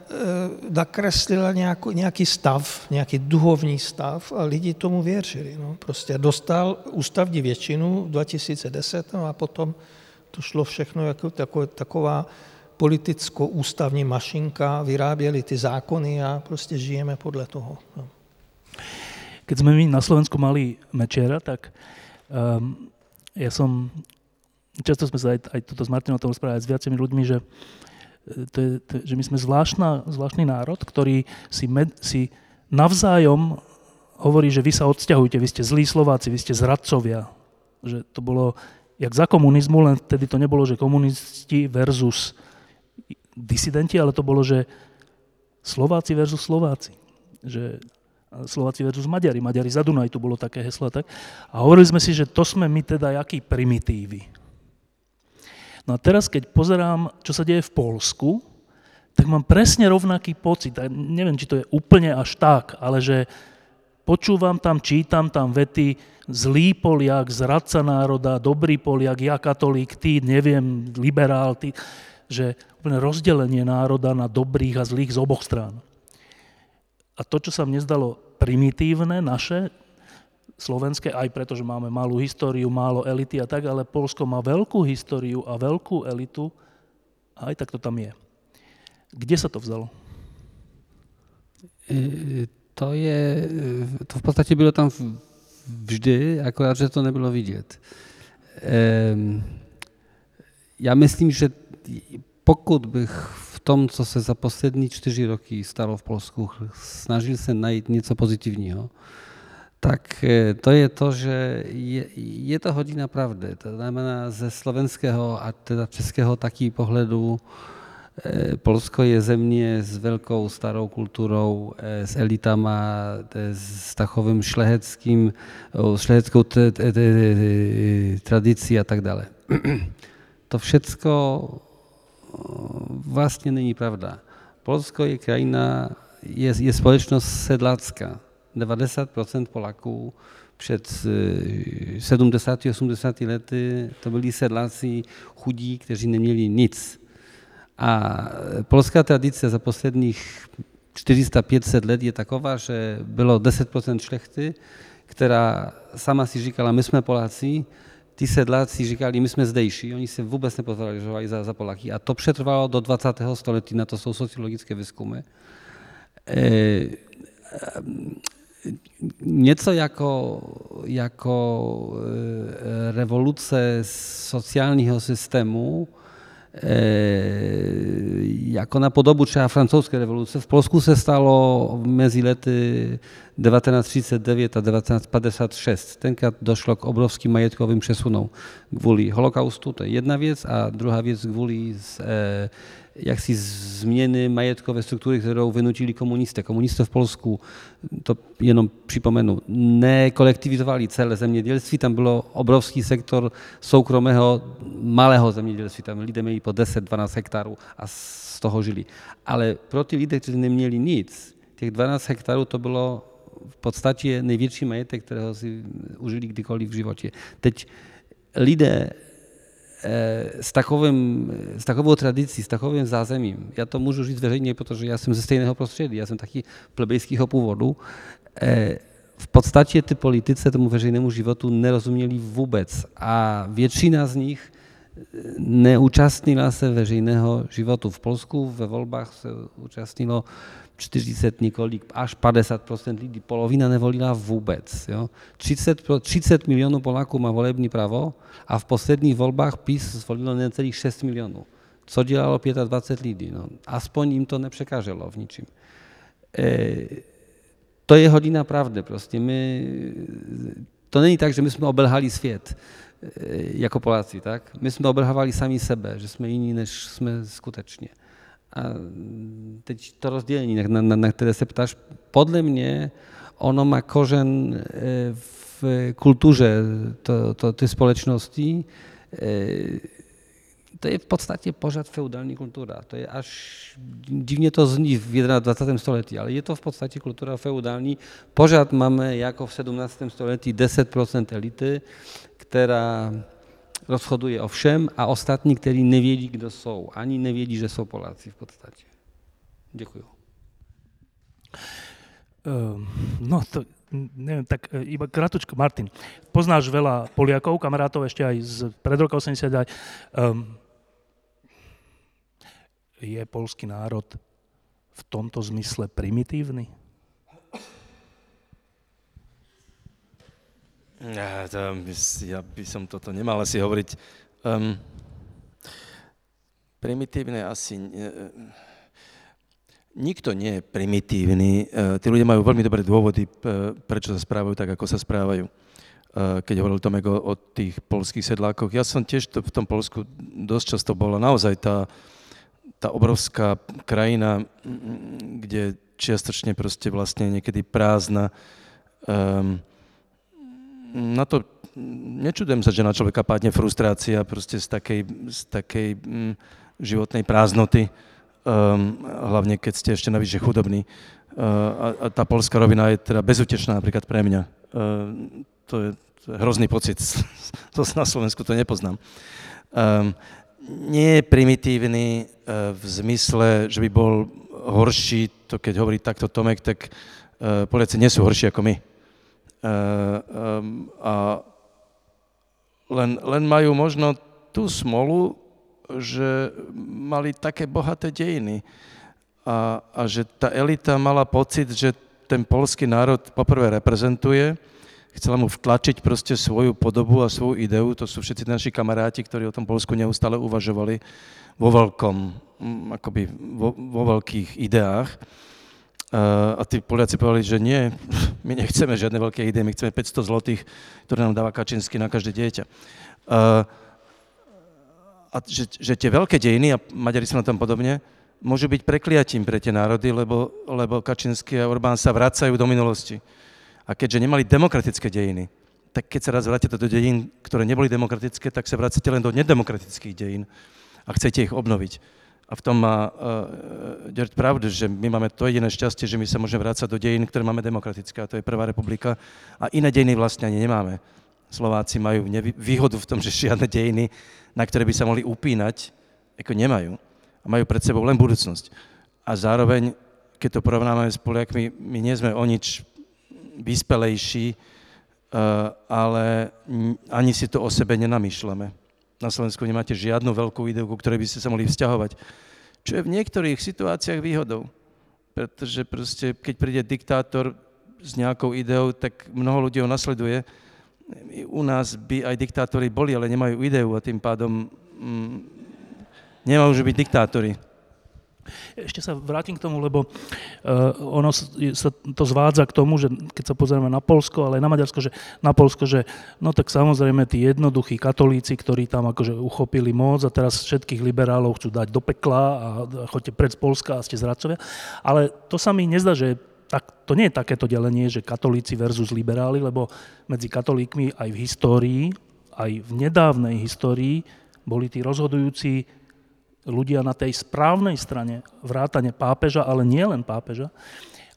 nakreslila nějaký, nějaký stav, nějaký duhovní stav a lidi tomu věřili. No. Prostě dostal ústavní většinu v 2010 no a potom to šlo všechno jako taková, taková politicko-ústavní mašinka, vyráběli ty zákony a prostě žijeme podle toho. No. Keď sme my na Slovensku mali Mečera, tak um, ja som, často sme sa aj, aj toto s Martinom tom rozprávali s viacimi ľuďmi, že, e, to je, to, že my sme zvláštna, zvláštny národ, ktorý si, med, si navzájom hovorí, že vy sa odsťahujte, vy ste zlí Slováci, vy ste zradcovia. Že to bolo jak za komunizmu, len vtedy to nebolo, že komunisti versus disidenti, ale to bolo, že Slováci versus Slováci. Že Slováci versus Maďari, Maďari za Dunaj, tu bolo také heslo. Tak. A hovorili sme si, že to sme my teda jakí primitívy. No a teraz, keď pozerám, čo sa deje v Polsku, tak mám presne rovnaký pocit. A neviem, či to je úplne až tak, ale že počúvam tam, čítam tam vety, zlý Poliak, zradca národa, dobrý Poliak, ja katolík, ty, neviem, liberál, ty, že úplne rozdelenie národa na dobrých a zlých z oboch strán. A to, čo sa mne zdalo primitívne, naše, slovenské, aj preto, že máme malú históriu, málo elity a tak, ale Polsko má veľkú históriu a veľkú elitu a aj tak to tam je. Kde sa to vzalo? E, to je, to v podstate bylo tam vždy, akorát, že to nebylo vidět. Já myslím, že pokud bych tom, co se za poslední čtyři roky stalo v Polsku, snažil se najít něco pozitivního, tak e, to je to, že je, je to hodina pravdy. To znamená ze slovenského a teda českého taký pohledu e, Polsko je země s velkou starou kulturou, e, s elitama, s takovým šleheckým, šleheckou tradicí a tak dále. To všecko vlastně není pravda. Polsko je krajina, je, je společnost sedlácká. 90% Polaków před 70-80 lety to byli sedláci chudí, kteří neměli nic. A polská tradice za posledních 400-500 let je taková, že bylo 10% šlechty, která sama si říkala, my jsme Poláci, ty sedláci říkali, my jsme zdejší, oni se vůbec nepovažovali za, za Polaky. A to přetrvalo do 20. století, na to jsou sociologické výzkumy. E, nieco jako, jako e, rewolucję socjalnego systemu, e, jako na podobu trzeba francuskie rewolucje. W Polsku se stalo między lety 1939 a 1956. Tenkrát došlo k obrovským majetkovým přesunom kvůli holokaustu, to je jedna věc, a druhá věc kvůli z, e, jaksi změny majetkové struktury, kterou vynutili komunisté. Komunisté v Polsku, to jenom připomenu, nekolektivizovali celé zemědělství, tam bylo obrovský sektor soukromého malého zemědělství, tam lidé měli po 10-12 hektarů a z toho žili. Ale pro ty lidé, kteří neměli nic, těch 12 hektarů to bylo v podstatě největší majetek, kterého si užili kdykoliv v životě. Teď lidé E, z, takowym, z takową tradycji, z takowym zazemiem, ja to muszę już wyraźnie po to, że ja jestem ze stejnego prostszeli, ja jestem taki plebejskiego powodu, e, w podstawie ty polityce temu wyżejnemu żywotu nie rozumieli wobec, a większość z nich e, nie uczestniła się wyżejnego żywotu. W Polsku we wolbach uczestniło. 40-letní až 50% lidí, polovina nevolila vůbec. Jo. 30, 300 milionów Polaków ma volební právo a w posledních wolbach PiS zvolilo necelých 6 milionów. Co dělalo 25 lidí? No, aspoň im to nepřekáželo w niczym. E, to je hodina prawdy prostě. My, to nie tak, że myśmy obelhali świat e, jako Polacy, tak? Myśmy obelhawali sami sebe, że jsme inni, než skutecznie. A teď to rozdělení, na, na, na které se ptáš, podle mě ono má kořen e, v kulturze to, to, tej společnosti. E, to je v podstatě pořád feudální kultura. To je až, divně to zní v 21. století, ale je to v podstatě kultura feudální. Pořád máme jako v 17. století 10% elity, která rozhoduje o všem a ostatní, kteří nevědí, kdo jsou. Ani nevědí, že jsou Poláci v podstatě. Děkuju. Uh, no to, neviem, tak e, iba kratučko, Martin. Poznáš veľa Poliakov, kamarátov ešte aj z pred roka 80. Um, ehm, je polský národ v tomto zmysle primitívny? Ja, to, ja by som toto nemal asi hovoriť. Um, primitívne asi... Uh, nikto nie je primitívny. Uh, tí ľudia majú veľmi dobré dôvody, prečo sa správajú tak, ako sa správajú. Uh, keď hovoril Tomek o, o tých polských sedlákoch. Ja som tiež to, v tom Polsku dosť často bola naozaj tá, tá obrovská krajina, kde čiastočne proste vlastne niekedy prázdna. Um, na to nečudujem sa, že na človeka padne frustrácia proste z takej, z takej mm, životnej prázdnoty, um, hlavne keď ste ešte navyše chudobní. Uh, a, a tá polská rovina je teda bezutečná napríklad pre mňa. Uh, to, je, to je hrozný pocit, to na Slovensku to nepoznám. Um, nie je primitívny uh, v zmysle, že by bol horší, to keď hovorí takto Tomek, tak uh, Poliaci nie sú horší ako my a len, len majú možno tú smolu, že mali také bohaté dejiny a, a že tá elita mala pocit, že ten polský národ poprvé reprezentuje, chcela mu vtlačiť proste svoju podobu a svoju ideu, to sú všetci naši kamaráti, ktorí o tom Polsku neustále uvažovali vo veľkom, akoby vo, vo veľkých ideách. A tí Poliaci povedali, že nie, my nechceme žiadne veľké ide, my chceme 500 zlotých, ktoré nám dáva Kačinsky na každé dieťa. A že, že tie veľké dejiny, a Maďari sú na tom podobne, môžu byť prekliatím pre tie národy, lebo, lebo Kačinsky a Orbán sa vracajú do minulosti. A keďže nemali demokratické dejiny, tak keď sa raz vrátite do dejín, ktoré neboli demokratické, tak sa vracate len do nedemokratických dejín a chcete ich obnoviť. A v tom má uh, Ďurt pravdu, že my máme to jediné šťastie, že my sa môžeme vrácať do dejín, ktoré máme demokratické, a to je Prvá republika. A iné dejiny vlastne ani nemáme. Slováci majú výhodu v tom, že žiadne dejiny, na ktoré by sa mohli upínať, ako nemajú. A majú pred sebou len budúcnosť. A zároveň, keď to porovnáme s Poliakmi, my nie sme o nič vyspelejší, uh, ale ani si to o sebe nenamýšľame na Slovensku nemáte žiadnu veľkú ideu, ku ktorej by ste sa mohli vzťahovať. Čo je v niektorých situáciách výhodou. Pretože proste, keď príde diktátor s nejakou ideou, tak mnoho ľudí ho nasleduje. U nás by aj diktátori boli, ale nemajú ideu a tým pádom mm, nemôžu byť diktátori. Ešte sa vrátim k tomu, lebo uh, ono sa to zvádza k tomu, že keď sa pozrieme na Polsko, ale aj na Maďarsko, že na Polsko, že no tak samozrejme tí jednoduchí katolíci, ktorí tam akože uchopili moc a teraz všetkých liberálov chcú dať do pekla a choďte pred z Polska a ste zradcovia. Ale to sa mi nezdá, že tak, to nie je takéto delenie, že katolíci versus liberáli, lebo medzi katolíkmi aj v histórii, aj v nedávnej histórii boli tí rozhodujúci ľudia na tej správnej strane vrátane pápeža, ale nie len pápeža.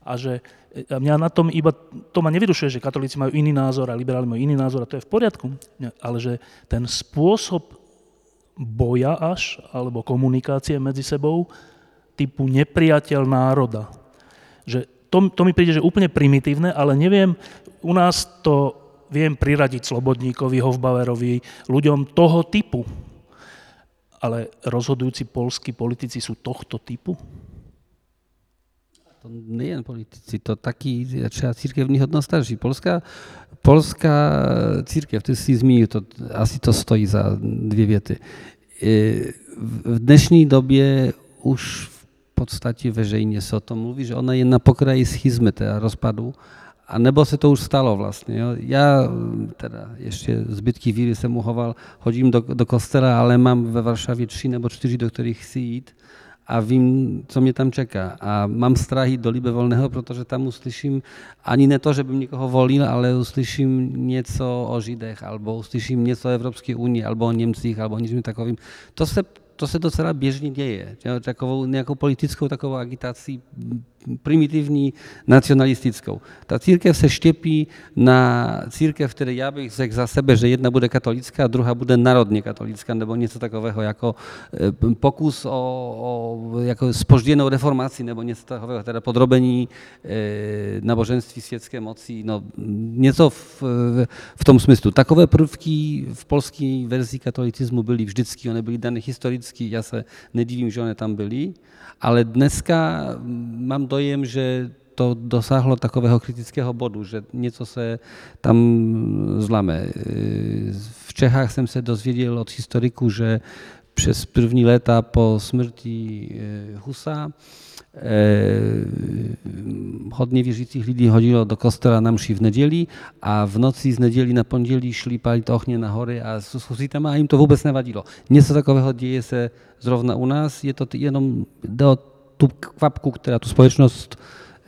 A že e, a mňa na tom iba, to ma nevyrušuje, že katolíci majú iný názor a liberáli majú iný názor a to je v poriadku, ale že ten spôsob boja až, alebo komunikácie medzi sebou, typu nepriateľ národa. Že to, to mi príde, že úplne primitívne, ale neviem, u nás to viem priradiť Slobodníkovi, Hofbauerovi, ľuďom toho typu, ale rozhodujúci polskí politici sú tohto typu? To nie jen politici, to taký třeba církevní hodnostáři. Polská, polská církev, ty si zmínil, to, asi to stojí za dvě věty. V dnešní době už v podstatě veřejně se o tom mluví, že ona je na pokraji schizmy, rozpadu a nebo se to už stalo vlastně. Jo. Já teda ještě zbytky víry jsem uhoval, chodím do, do kostela, ale mám ve Varšavě tři nebo čtyři, do kterých chci jít a vím, co mě tam čeká. A mám strach jít do Libevolného, protože tam uslyším ani ne to, že bym někoho volil, ale uslyším něco o Židech, alebo uslyším něco o Evropské unii, alebo o Němcích, alebo o něčem takovým. To se to se docela běžně děje. Takovou nějakou politickou takovou agitací primitivní nacionalistickou. Ta církev se štěpí na církev, které já bych řekl za sebe, že jedna bude katolická a druhá bude národně katolická, nebo něco takového jako e, pokus o, o jako spožděnou reformaci, nebo něco takového, teda podrobení e, naboženství světské moci, no něco v, v tom smyslu. Takové prvky v polské verzi katolicismu byly vždycky, one byly dané historicky, já se nedivím, že one tam byly, ale dneska mám dojem, že to dosáhlo takového kritického bodu, že něco se tam zlame. V Čechách jsem se dozvěděl od historiků, že přes první léta po smrti eh, Husa. Eh, hodně věřících lidí hodilo do kostela na mši v neděli a v noci z neděli na pondělí šli palit ohně na hory a s husitama a jim to vůbec nevadilo. Něco takového děje se zrovna u nás, je to jenom do tu kvapku, která tu společnost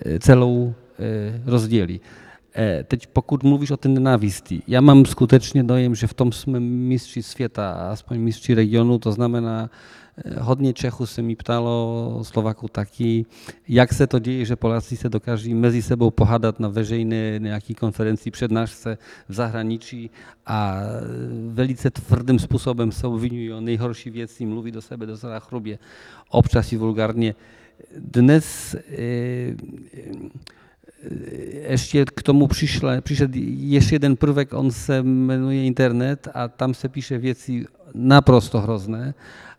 eh, celou Eh, teď pokud mluvíš o té nenávisti, já mám skutečně dojem, že v tom jsme mistři světa, aspoň mistři regionu, to znamená, hodně Čechů se mi ptalo, Slovaku taky, jak se to děje, že Poláci se dokáží mezi sebou pohádat na veřejné nějaké konferenci, přednášce v zahraničí a velice tvrdým způsobem se obvinují o nejhorší věci, mluví do sebe docela chrubě, občas i vulgárně. Dnes ještě k tomu přišle, přišel ještě jeden prvek, on se jmenuje internet a tam se píše věci naprosto hrozné.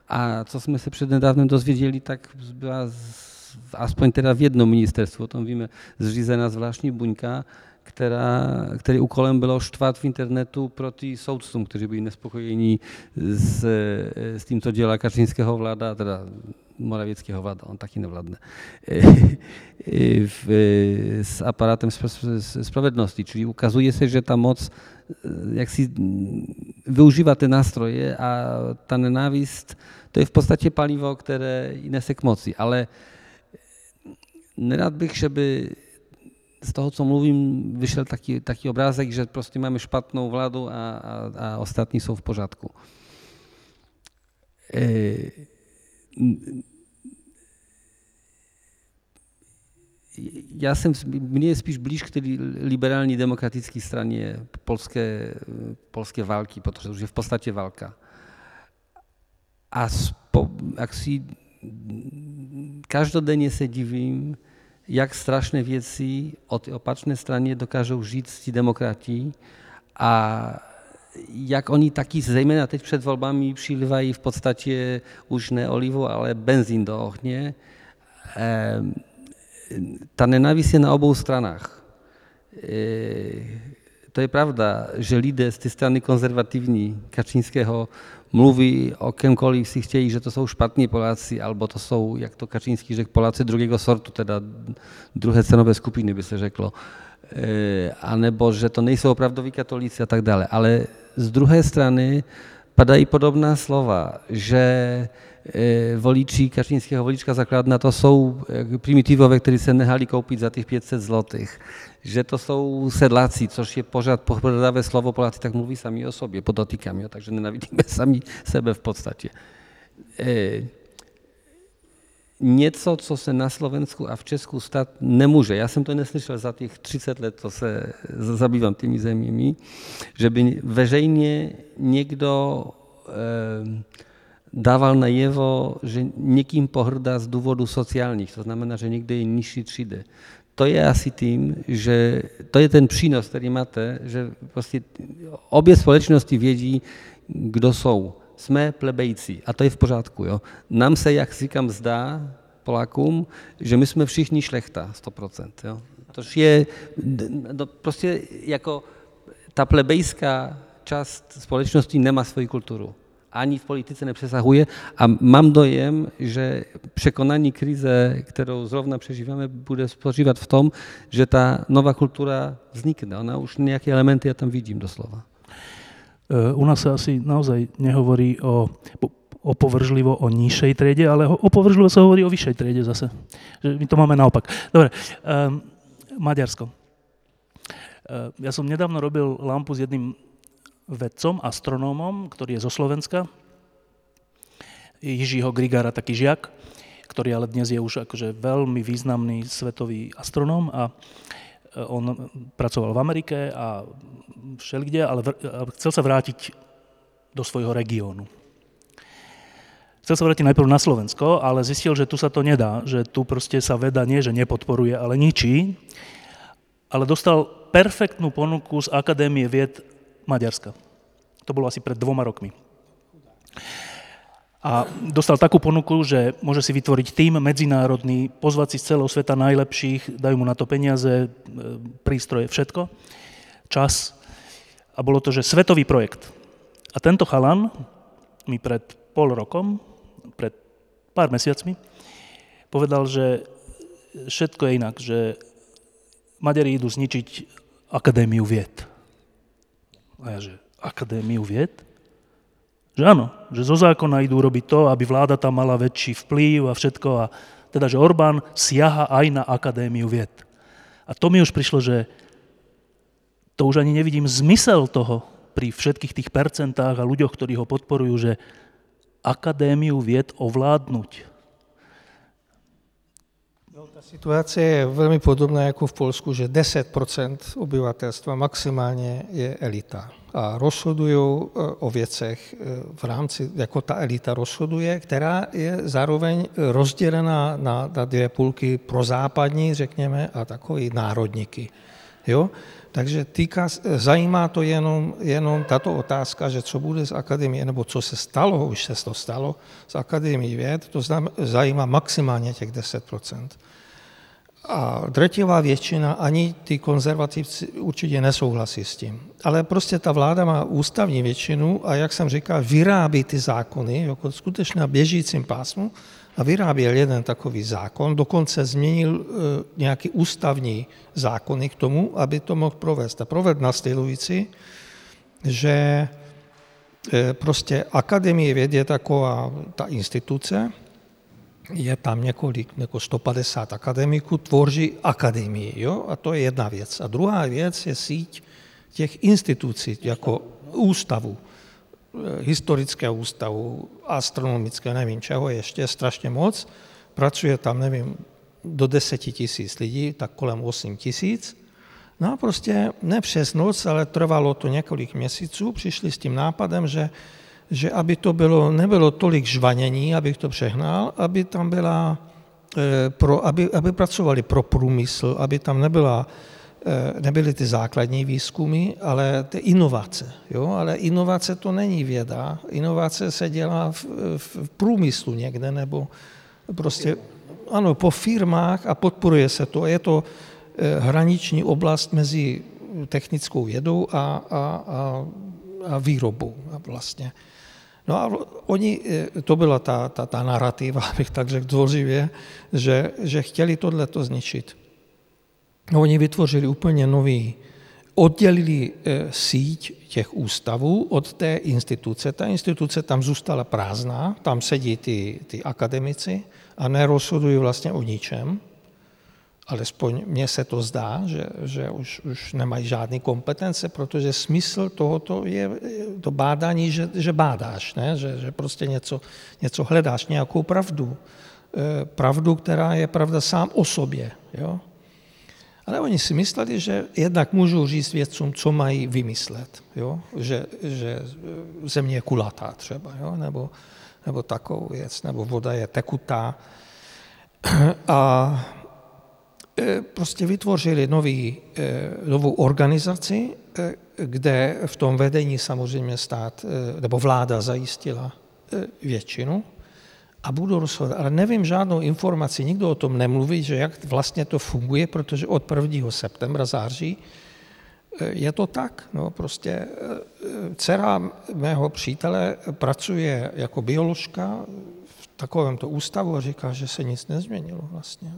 A co jsme se přednedávnem dozvěděli, tak byla aspoň teda v jednom ministerstvu, o tom víme, zřízená zvláštní buňka, která, který úkolem bylo štvat v internetu proti soudcům, kteří byli nespokojení s, s tím, co dělá kačínského vláda, teda Moravěckého vláda, on taky nevládne, v, s aparátem spravedlnosti. Čili ukazuje se, že ta moc jak si využívá ty nástroje a ta nenávist, to je v podstatě palivo, které nese k moci. Ale nerad bych, že by z toho, co mluvím, vyšel taký, taký obrázek, že prostě máme špatnou vládu a, a, a ostatní jsou v pořádku. E, já jsem, mně je spíš blíž k té liberální demokratické straně polské, polské války, protože už je v podstatě válka. A spo, jak si každodenně se divím, jak strašné věci o té opačné straně dokážou žít ti demokrati a jak oni taky, zejména teď před volbami, přilivají v podstatě už ne olivu, ale benzín do ohně. Ehm, ta nenávist je na obou stranách. Ehm, to je pravda, že lidé z té strany konzervativní Kačínského mluví o kemkoliv si chtějí, že to jsou špatní Poláci, alebo to jsou, jak to Kačínský řekl, Poláci druhého sortu, teda druhé cenové skupiny by se řeklo. E, nebo že to nejsou opravdoví katolíci a tak dále. Ale z druhé strany padají podobná slova, že e, voliči Kačínského volička zakladna to jsou primitivové, kteří se nehali koupit za těch 500 zlotých že to jsou sedláci, což je pořád pohrdavé slovo, Poláci tak mluví sami o sobě, podotýkám, jo, takže nenavidíme sami sebe v podstatě. E, něco, co se na Slovensku a v Česku stát nemůže. Já jsem to neslyšel za těch 30 let, co se zabývám těmi zeměmi, že by veřejně někdo e, dával najevo, že někým pohrdá z důvodu sociálních, to znamená, že někde je nižší třídy to je asi tým, že to je ten přínos, který máte, že prostě obě společnosti vědí, kdo jsou. Jsme plebejci a to je v pořádku. Jo. Nám se, jak říkám, zdá Polákům, že my jsme všichni šlechta, 100%. Jo. To je no, prostě jako ta plebejská část společnosti nemá svoji kulturu ani v politice nepřesahuje a mám dojem, že překonání krize, kterou zrovna přežíváme, bude spočívat v tom, že ta nová kultura vznikne. Ona už nějaké elementy ja tam vidím doslova. E, u nás sa asi naozaj nehovorí o, opovržlivo o nižšej triede, ale opovržlivo sa hovorí o vyššej triede zase. Že my to máme naopak. Dobre, um, Maďarsko. Uh, ja som nedávno robil lampu s jedným vedcom, astronómom, ktorý je zo Slovenska. Jižího Grigara, taký žiak, ktorý ale dnes je už akože veľmi významný svetový astronóm a e, on pracoval v Amerike a všelikde, ale chcel sa vrátiť do svojho regiónu. Chcel sa vrátiť najprv na Slovensko, ale zistil, že tu sa to nedá, že tu proste sa veda nie, že nepodporuje, ale ničí. Ale dostal perfektnú ponuku z Akadémie vied Maďarska. To bolo asi pred dvoma rokmi. A dostal takú ponuku, že môže si vytvoriť tým medzinárodný, pozvať si z celého sveta najlepších, dajú mu na to peniaze, e, prístroje, všetko, čas. A bolo to, že svetový projekt. A tento chalan mi pred pol rokom, pred pár mesiacmi, povedal, že všetko je inak, že Maďari idú zničiť Akadémiu vied. A ja, že akadémiu vied? Že áno, že zo zákona idú robiť to, aby vláda tam mala väčší vplyv a všetko. A teda, že Orbán siaha aj na akadémiu vied. A to mi už prišlo, že to už ani nevidím zmysel toho pri všetkých tých percentách a ľuďoch, ktorí ho podporujú, že akadémiu vied ovládnuť. Situace je velmi podobná jako v Polsku, že 10% obyvatelstva maximálně je elita. A rozhodují e, o věcech e, v rámci, jako ta elita rozhoduje, která je zároveň rozdělená na, na dvě půlky pro západní, řekněme, a takový národníky. Jo? Takže týká, zajímá to jenom, jenom tato otázka, že co bude z akademie, nebo co se stalo, už se to stalo z akademii věd, to zajímá maximálně těch 10%. A drtivá většina, ani ty konzervativci určitě nesouhlasí s tím. Ale prostě ta vláda má ústavní většinu a jak jsem říkal, vyrábí ty zákony jako skutečně na běžícím pásmu a vyráběl jeden takový zákon, dokonce změnil e, nějaký ústavní zákony k tomu, aby to mohl provést. A proved následující, že e, prostě Akademie věd je taková ta instituce, je tam několik, jako 150 akademiků, tvoří akademii, jo? a to je jedna věc. A druhá věc je síť těch institucí, jako ústavu, eh, historického ústavu, astronomického, nevím čeho, ještě strašně moc. Pracuje tam, nevím, do 10 tisíc lidí, tak kolem 8 tisíc. No a prostě ne přes noc, ale trvalo to několik měsíců, přišli s tím nápadem, že že aby to bylo, nebylo tolik žvanění, abych to přehnal, aby tam byla, eh, pro, aby, aby pracovali pro průmysl, aby tam nebyla, eh, nebyly ty základní výzkumy, ale ty inovace. Jo? Ale inovace to není věda. Inovace se dělá v, v průmyslu někde, nebo prostě ano, po firmách a podporuje se to. Je to eh, hraniční oblast mezi technickou vědou a, a, a, a výrobou vlastně. No a oni, e, to byla ta, ta, ta narrativa, abych tak řekl dvořivě, že, že chtěli tohleto zničit. No, oni vytvořili úplně nový, oddělili e, síť těch ústavů od té instituce. Ta instituce tam zůstala prázdná, tam sedí ty, ty akademici a nerozhodují vlastně o ničem alespoň mně se to zdá, že, že už, už nemají žádné kompetence, protože smysl tohoto je to bádání, že, že bádáš, ne? Že, že prostě něco, něco hledáš, nějakou pravdu. E, pravdu, která je pravda sám o sobě. Jo? Ale oni si mysleli, že jednak můžou říct vědcům, co mají vymyslet. Jo? Že, že země je kulatá třeba, jo? Nebo, nebo takovou věc, nebo voda je tekutá. A E, prostě vytvořili nový, e, novou organizaci, e, kde v tom vedení samozřejmě stát nebo vláda zajistila většinu a budu rozhodovat. Ale nevím žádnou informaci, nikdo o tom nemluví, že jak vlastně to funguje, protože od 1. septembra, září, je to tak. No, prostě dcera mého přítele pracuje jako bioložka v takovémto ústavu a říká, že se nic nezměnilo vlastně.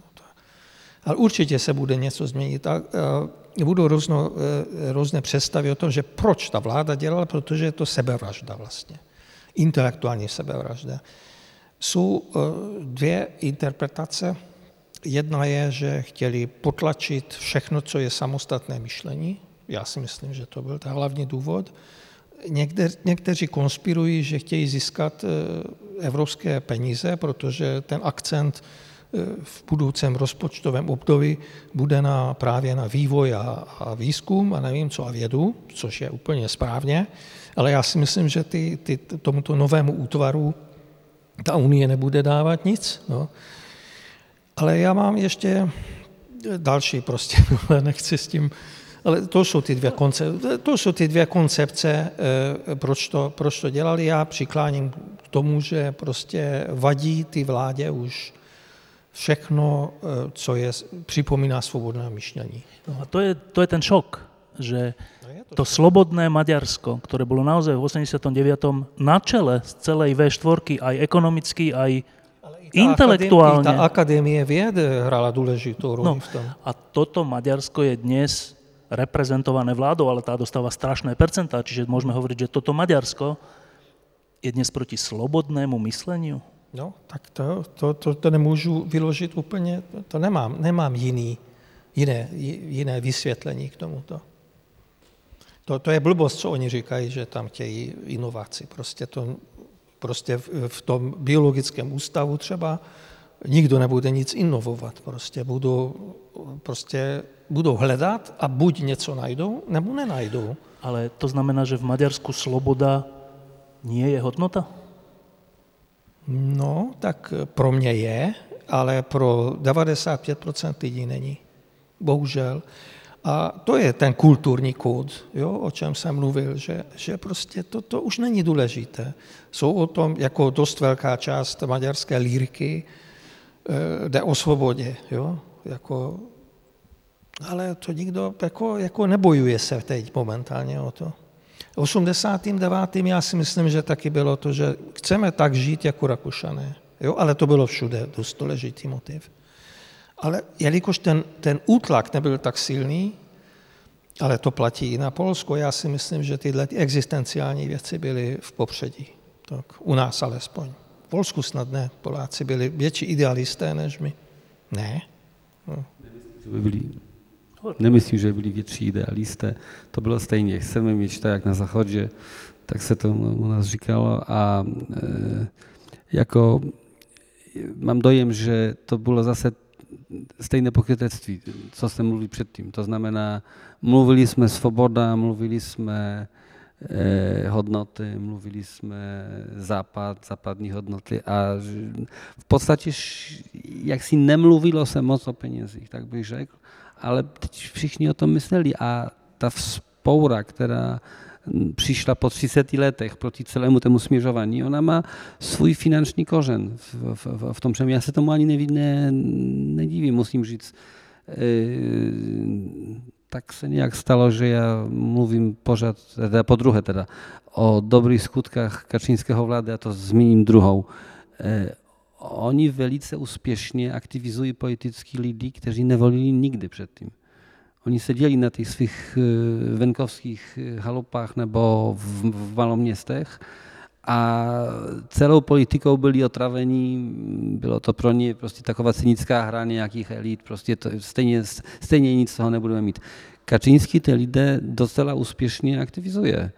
Ale určitě se bude něco změnit. A, budou různo, e, různé představy o tom, že proč ta vláda dělala, protože je to sebevražda vlastně. Intelektuální sebevražda. Jsou e, dvě interpretace. Jedna je, že chtěli potlačit všechno, co je samostatné myšlení. Já si myslím, že to byl ten hlavní důvod. Někde, někteří konspirují, že chtějí získat e, evropské peníze, protože ten akcent v budoucím rozpočtovém období bude na, právě na vývoj a, a výzkum a nevím co a vědu, což je úplně správně, ale já si myslím, že ty, ty, tomuto novému útvaru ta Unie nebude dávat nic. No. Ale já mám ještě další prostě, nechci s tím, ale to jsou ty dvě koncepce, to jsou ty dvě koncepce eh, proč, to, proč to dělali. Já přikláním k tomu, že prostě vadí ty vládě už všechno, eh, co je, připomíná svobodné myšlení. No a to je, to je ten šok, že no to, to slobodné Maďarsko, ktoré bolo naozaj v 89. na čele z celej V4, aj ekonomicky, aj intelektuálne. Tá akadémie vied hrala dôležitú rolu no, v tom. A toto Maďarsko je dnes reprezentované vládou, ale tá dostáva strašné percentá, čiže môžeme hovoriť, že toto Maďarsko je dnes proti slobodnému mysleniu. No, tak to, to, to, to nemůžu vyložit úplně, to nemám, nemám jiný, jiné, jiné vysvětlení k tomuto. To, to je blbost, co oni říkají, že tam chtějí inovaci. Prostě, to, prostě v, v tom biologickém ústavu třeba nikdo nebude nic inovovat. Prostě budou, prostě budou hledat a buď něco najdou, nebo nenajdou. Ale to znamená, že v Maďarsku sloboda nie je hodnota? No, tak pro mě je, ale pro 95% lidí není. Bohužel. A to je ten kulturní kód, jo, o čem jsem mluvil, že, že prostě to, už není důležité. Jsou o tom jako dost velká část maďarské líriky, e, jde o svobodě, jo, jako, ale to nikdo jako, jako nebojuje se teď momentálně o to. 89. já si myslím, že taky bylo to, že chceme tak žít jako Rakušané. Jo? Ale to bylo všude dost důležitý motiv. Ale jelikož ten, ten útlak nebyl tak silný, ale to platí i na Polsko, já si myslím, že tyhle existenciální věci byly v popředí. Tak u nás alespoň. V Polsku snad ne. Poláci byli větší idealisté než my. Ne. No. By byli Nemyslím, že byli větší idealisté. To bylo stejně. Chceme mít tak, jak na záchodě, tak se to u nás říkalo. A e, jako mám dojem, že to bylo zase stejné pokrytectví, co jste mluvili předtím. To znamená, mluvili jsme svoboda, mluvili jsme eh, hodnoty, mluvili jsme západ, západní hodnoty a v podstatě jak si nemluvilo se moc o penězích, tak bych řekl ale teď všichni o tom mysleli a ta vzpoura, která přišla po 30 letech proti celému temu směřování, ona má svůj finanční kořen v, v, v, v tom, že já se tomu ani neví, ne, nedivím, musím říct. E, tak se nějak stalo, že já mluvím pořád, teda po druhé teda, o dobrých skutkách Kaczyńskiego vlády a to zmíním druhou. E, oni velice úspěšně aktivizují politický lidi, kteří nevolili nikdy předtím. Oni seděli na těch svých eh, venkovských eh, halupách nebo v, v maloměstech a celou politikou byli otravení, bylo to pro ně prostě taková cynická hra nějakých elit, prostě to, stejně, stejně nic z toho nebudeme mít. Kaczyński ty lidé docela úspěšně aktivizuje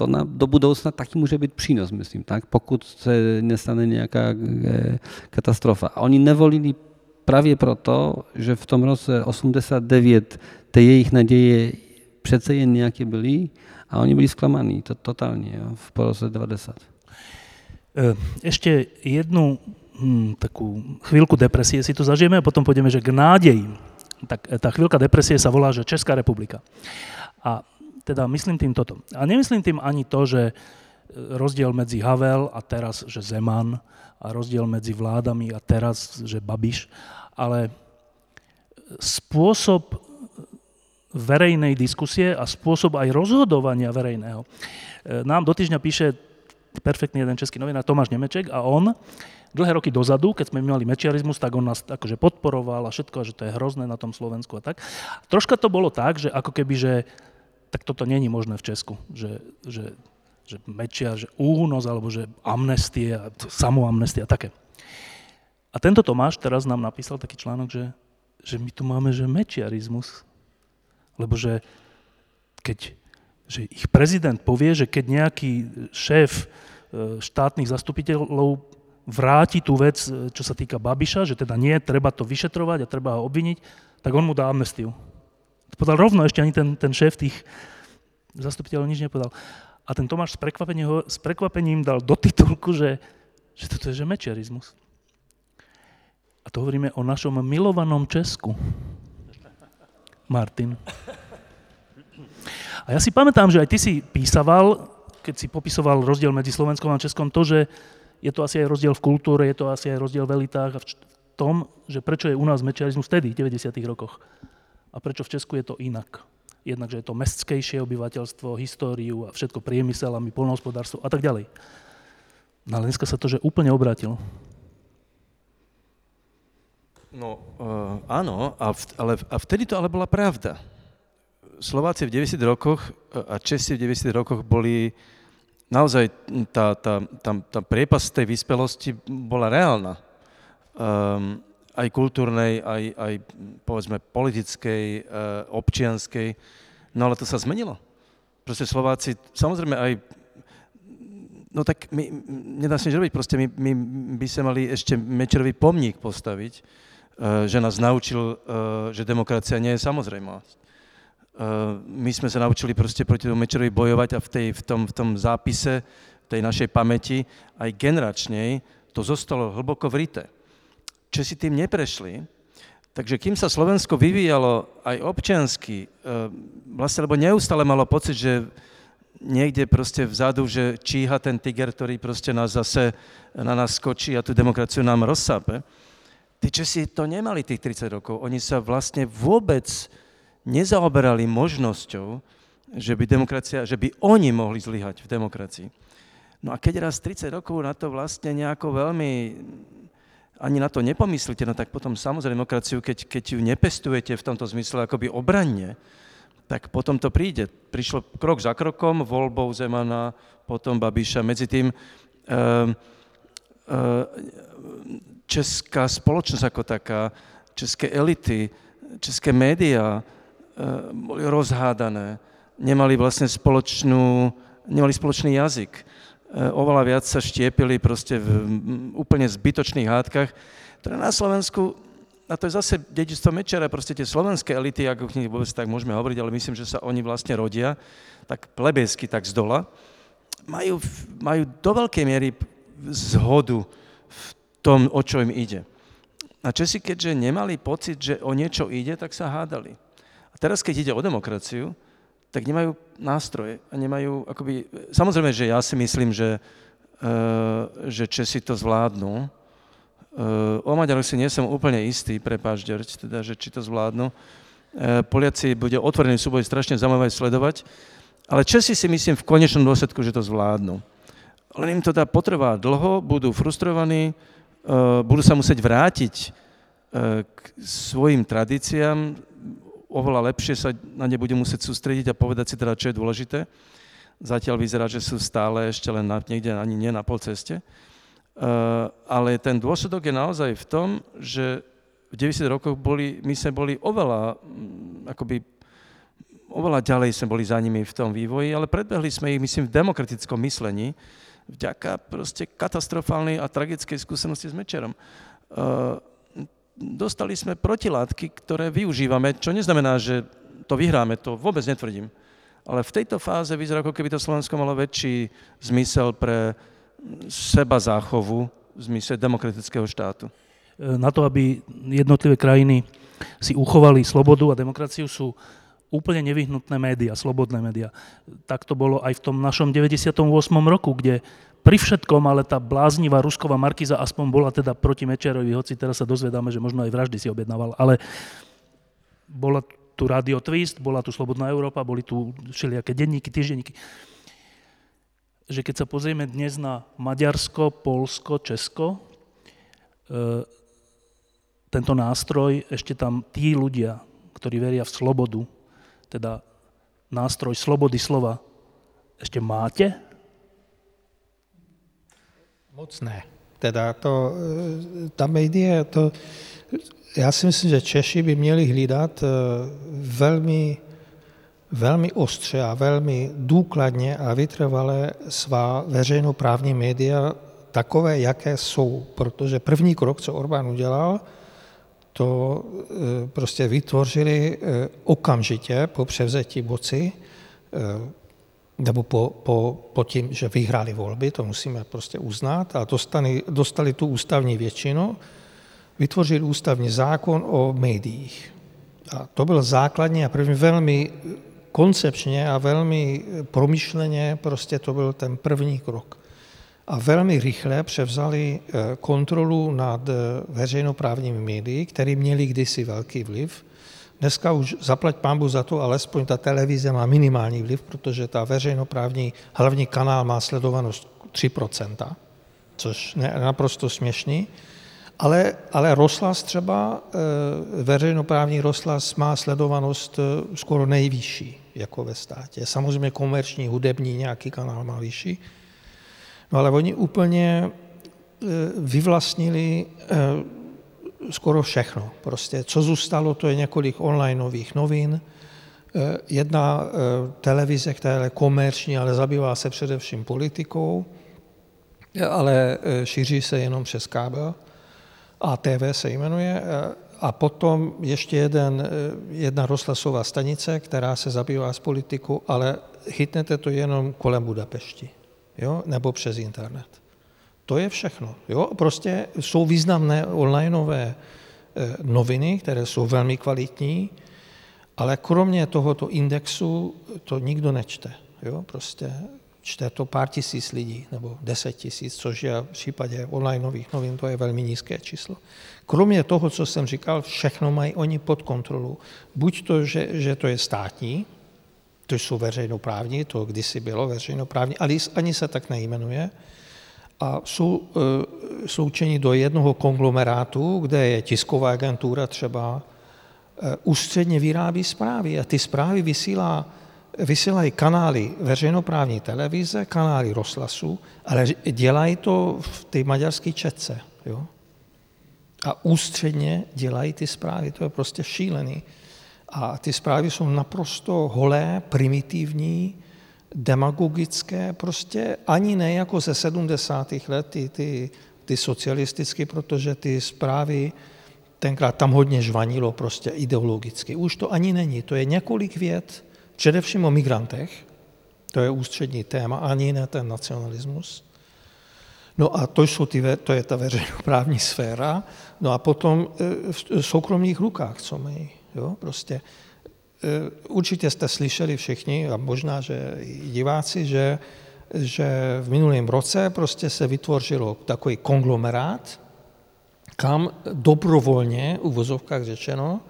to na, do budoucna taky může být přínos, myslím, tak? pokud se nestane nějaká e, katastrofa. A oni nevolili právě proto, že v tom roce 89 ty jejich naděje přece jen nějaké byly a oni byli zklamaní to, totálně jo, v roce 90. E, ešte jednu hm, takú chvíľku depresie si tu zažijeme a potom pôjdeme, že k nádeji. Tak e, tá chvíľka depresie sa volá, že Česká republika. A teda myslím tým toto. A nemyslím tým ani to, že e, rozdiel medzi Havel a teraz, že Zeman a rozdiel medzi vládami a teraz, že Babiš, ale spôsob verejnej diskusie a spôsob aj rozhodovania verejného. E, nám do týždňa píše perfektný jeden český novinár Tomáš Nemeček a on dlhé roky dozadu, keď sme mali mečiarizmus, tak on nás akože podporoval a všetko, že to je hrozné na tom Slovensku a tak. Troška to bolo tak, že ako keby, že tak toto není možné v Česku, že, že, že mečia, že únos, alebo že amnestie, samoamnestia, také. A tento Tomáš teraz nám napísal taký článok, že, že my tu máme, že mečiarizmus. Lebo že keď že ich prezident povie, že keď nejaký šéf e, štátnych zastupiteľov vráti tú vec, e, čo sa týka Babiša, že teda nie, treba to vyšetrovať a treba ho obviniť, tak on mu dá amnestiu. To povedal rovno, ešte ani ten, ten šéf tých zastupiteľov nič nepovedal. A ten Tomáš s prekvapením, s prekvapením dal do titulku, že, že toto je že mečiarizmus. A to hovoríme o našom milovanom Česku. Martin. A ja si pamätám, že aj ty si písaval, keď si popisoval rozdiel medzi Slovenskom a Českom, to, že je to asi aj rozdiel v kultúre, je to asi aj rozdiel v elitách a v tom, že prečo je u nás mečiarizmus vtedy, v 90. rokoch a prečo v Česku je to inak. Jednak, je to mestskejšie obyvateľstvo, históriu a všetko priemysel a my polnohospodárstvo a tak ďalej. No ale dneska sa to, že úplne obrátilo. No uh, áno, a, v, ale, a vtedy to ale bola pravda. Slováci v 90 rokoch eh, a Česi v 90 rokoch boli naozaj tá, tá, tá, tá priepas tej vyspelosti bola reálna. Um, aj kultúrnej, aj, aj povedzme politickej, e, občianskej. No ale to sa zmenilo. Proste Slováci, samozrejme aj No tak my, nedá sa nič robiť, proste my, my by sa mali ešte Mečerový pomník postaviť, uh, že nás naučil, uh, že demokracia nie je samozrejmosť. My sme sa naučili proste proti tomu Mečerovi bojovať a v, tej, v, tom, v tom zápise, v tej našej pamäti, aj generačnej, to zostalo hlboko vrité. Čo si tým neprešli, takže kým sa Slovensko vyvíjalo aj občiansky, uh, vlastne, lebo neustále malo pocit, že niekde proste vzadu, že číha ten tiger, ktorý proste nás zase na nás skočí a tú demokraciu nám rozsápe. Tí Česi to nemali tých 30 rokov. Oni sa vlastne vôbec nezaoberali možnosťou, že by, demokracia, že by oni mohli zlyhať v demokracii. No a keď raz 30 rokov na to vlastne nejako veľmi ani na to nepomyslíte, no tak potom samozrejme demokraciu, keď, keď ju nepestujete v tomto zmysle akoby obranne, tak potom to príde. Prišlo krok za krokom, voľbou Zemana, potom Babiša. Medzi tým e, e, česká spoločnosť ako taká, české elity, české médiá e, boli rozhádané, nemali vlastne spoločnú, nemali spoločný jazyk. E, oveľa viac sa štiepili proste v úplne zbytočných hádkach, ktoré na Slovensku a to je zase dedičstvo Mečera, proste tie slovenské elity, ako k nich vôbec tak môžeme hovoriť, ale myslím, že sa oni vlastne rodia, tak plebejsky, tak z dola, majú, majú do veľkej miery zhodu v tom, o čo im ide. A Česi, keďže nemali pocit, že o niečo ide, tak sa hádali. A teraz, keď ide o demokraciu, tak nemajú nástroje a nemajú, akoby, samozrejme, že ja si myslím, že, uh, že Česi to zvládnu, Eh, o Maďaroch si nie som úplne istý, prepáč, Ďarť, teda, že či to zvládnu. Eh, Poliaci bude otvorený súboj strašne zaujímavé sledovať, ale Česi si myslím v konečnom dôsledku, že to zvládnu. Len im to dá potrvá dlho, budú frustrovaní, eh, budú sa musieť vrátiť k svojim tradíciám, oveľa lepšie sa na ne bude musieť sústrediť a povedať si teda, čo je dôležité. Zatiaľ vyzerá, že sú stále ešte len na, niekde ani nie na pol ceste. Eh, ale ten dôsledok je naozaj v tom, že v 90 rokoch boli, my sme boli oveľa, mm, akoby, oveľa ďalej sme boli za nimi v tom vývoji, ale predbehli sme ich, myslím, v demokratickom myslení, vďaka proste katastrofálnej a tragickej skúsenosti s Mečerom. Uh, dostali sme protilátky, ktoré využívame, čo neznamená, že to vyhráme, to vôbec netvrdím. Ale v tejto fáze vyzerá, ako keby to Slovensko malo väčší zmysel pre seba záchovu v zmysle demokratického štátu. Na to, aby jednotlivé krajiny si uchovali slobodu a demokraciu, sú úplne nevyhnutné médiá, slobodné médiá. Tak to bolo aj v tom našom 98. roku, kde pri všetkom, ale tá bláznivá rusková markiza aspoň bola teda proti Mečerovi, hoci teraz sa dozvedáme, že možno aj vraždy si objednával, ale bola tu Radio Twist, bola tu Slobodná Európa, boli tu všelijaké denníky, týždenníky že keď sa pozrieme dnes na Maďarsko, Polsko, Česko, e, tento nástroj, ešte tam tí ľudia, ktorí veria v slobodu, teda nástroj slobody slova, ešte máte? Moc ne. Teda to, e, ta média, to, já si myslím, že Češi by měli hlídat e, velmi velmi ostře a velmi důkladně a vytrvale svá veřejnoprávní média takové, jaké jsou. Protože první krok, co Orbán udělal, to e, prostě vytvořili okamžitě po převzetí moci, nebo po, po, po tím, že vyhráli volby, to musíme prostě uznat, a dostali, dostali tu ústavní většinu, vytvořili ústavní zákon o médiích. A to byl základní a první velmi koncepčně a velmi promyšleně prostě to byl ten první krok. A velmi rychle převzali eh, kontrolu nad eh, veřejnoprávními médii, které měli kdysi velký vliv. Dneska už zaplať pámbu za to, alespoň ta televize má minimální vliv, protože ta veřejnoprávní hlavní kanál má sledovanost 3%, což je naprosto směšný. Ale, ale rozhlas třeba, eh, veřejnoprávní rozhlas má sledovanost skoro nejvyšší jako ve státě. Samozřejmě komerční, hudební nějaký kanál má vyšší. No ale oni úplně e, vyvlastnili skoro všechno. Prostě co zůstalo, to je několik onlineových novin, e, jedna televize, která je komerční, ale zabývá se především politikou ale šíří se jenom přes kábel. ATV se jmenuje. A potom ještě jeden, jedna rozhlasová stanice, která se zabývá s politikou, ale chytnete to jenom kolem Budapešti, jo? nebo přes internet. To je všechno. Jo? Prostě jsou významné onlineové noviny, které jsou velmi kvalitní, ale kromě tohoto indexu to nikdo nečte. Jo? Prostě čte to pár tisíc lidí, nebo deset tisíc, což je v případě online nových novin, to je velmi nízké číslo. Kromě toho, co jsem říkal, všechno mají oni pod kontrolou. Buď to, že, že to je státní, to jsou veřejnoprávní, to kdysi bylo veřejnoprávní, ale ani se tak nejmenuje, a jsou e, sloučeni do jednoho konglomerátu, kde je tisková agentura třeba, e, ústředně vyrábí zprávy a ty zprávy vysílá vysílají kanály veřejnoprávní televize, kanály rozhlasu, ale dělají to v té maďarské četce. Jo? A ústředně dělají ty zprávy, to je prostě šílený. A ty zprávy jsou naprosto holé, primitivní, demagogické, prostě ani ne jako ze 70. let ty, ty, ty socialistické, protože ty zprávy tenkrát tam hodně žvanilo prostě ideologicky. Už to ani není, to je několik vět, Především o migrantech, to je ústřední téma, ani ne ten nacionalismus. No a to, jsou ty, to je ta veřejnoprávní sféra. No a potom e, v soukromých rukách, co mají. Jo? Prostě e, určitě jste slyšeli všichni, a možná, že i diváci, že, že v minulém roce prostě se vytvořilo takový konglomerát, kam dobrovolně, u vozovkách řečeno,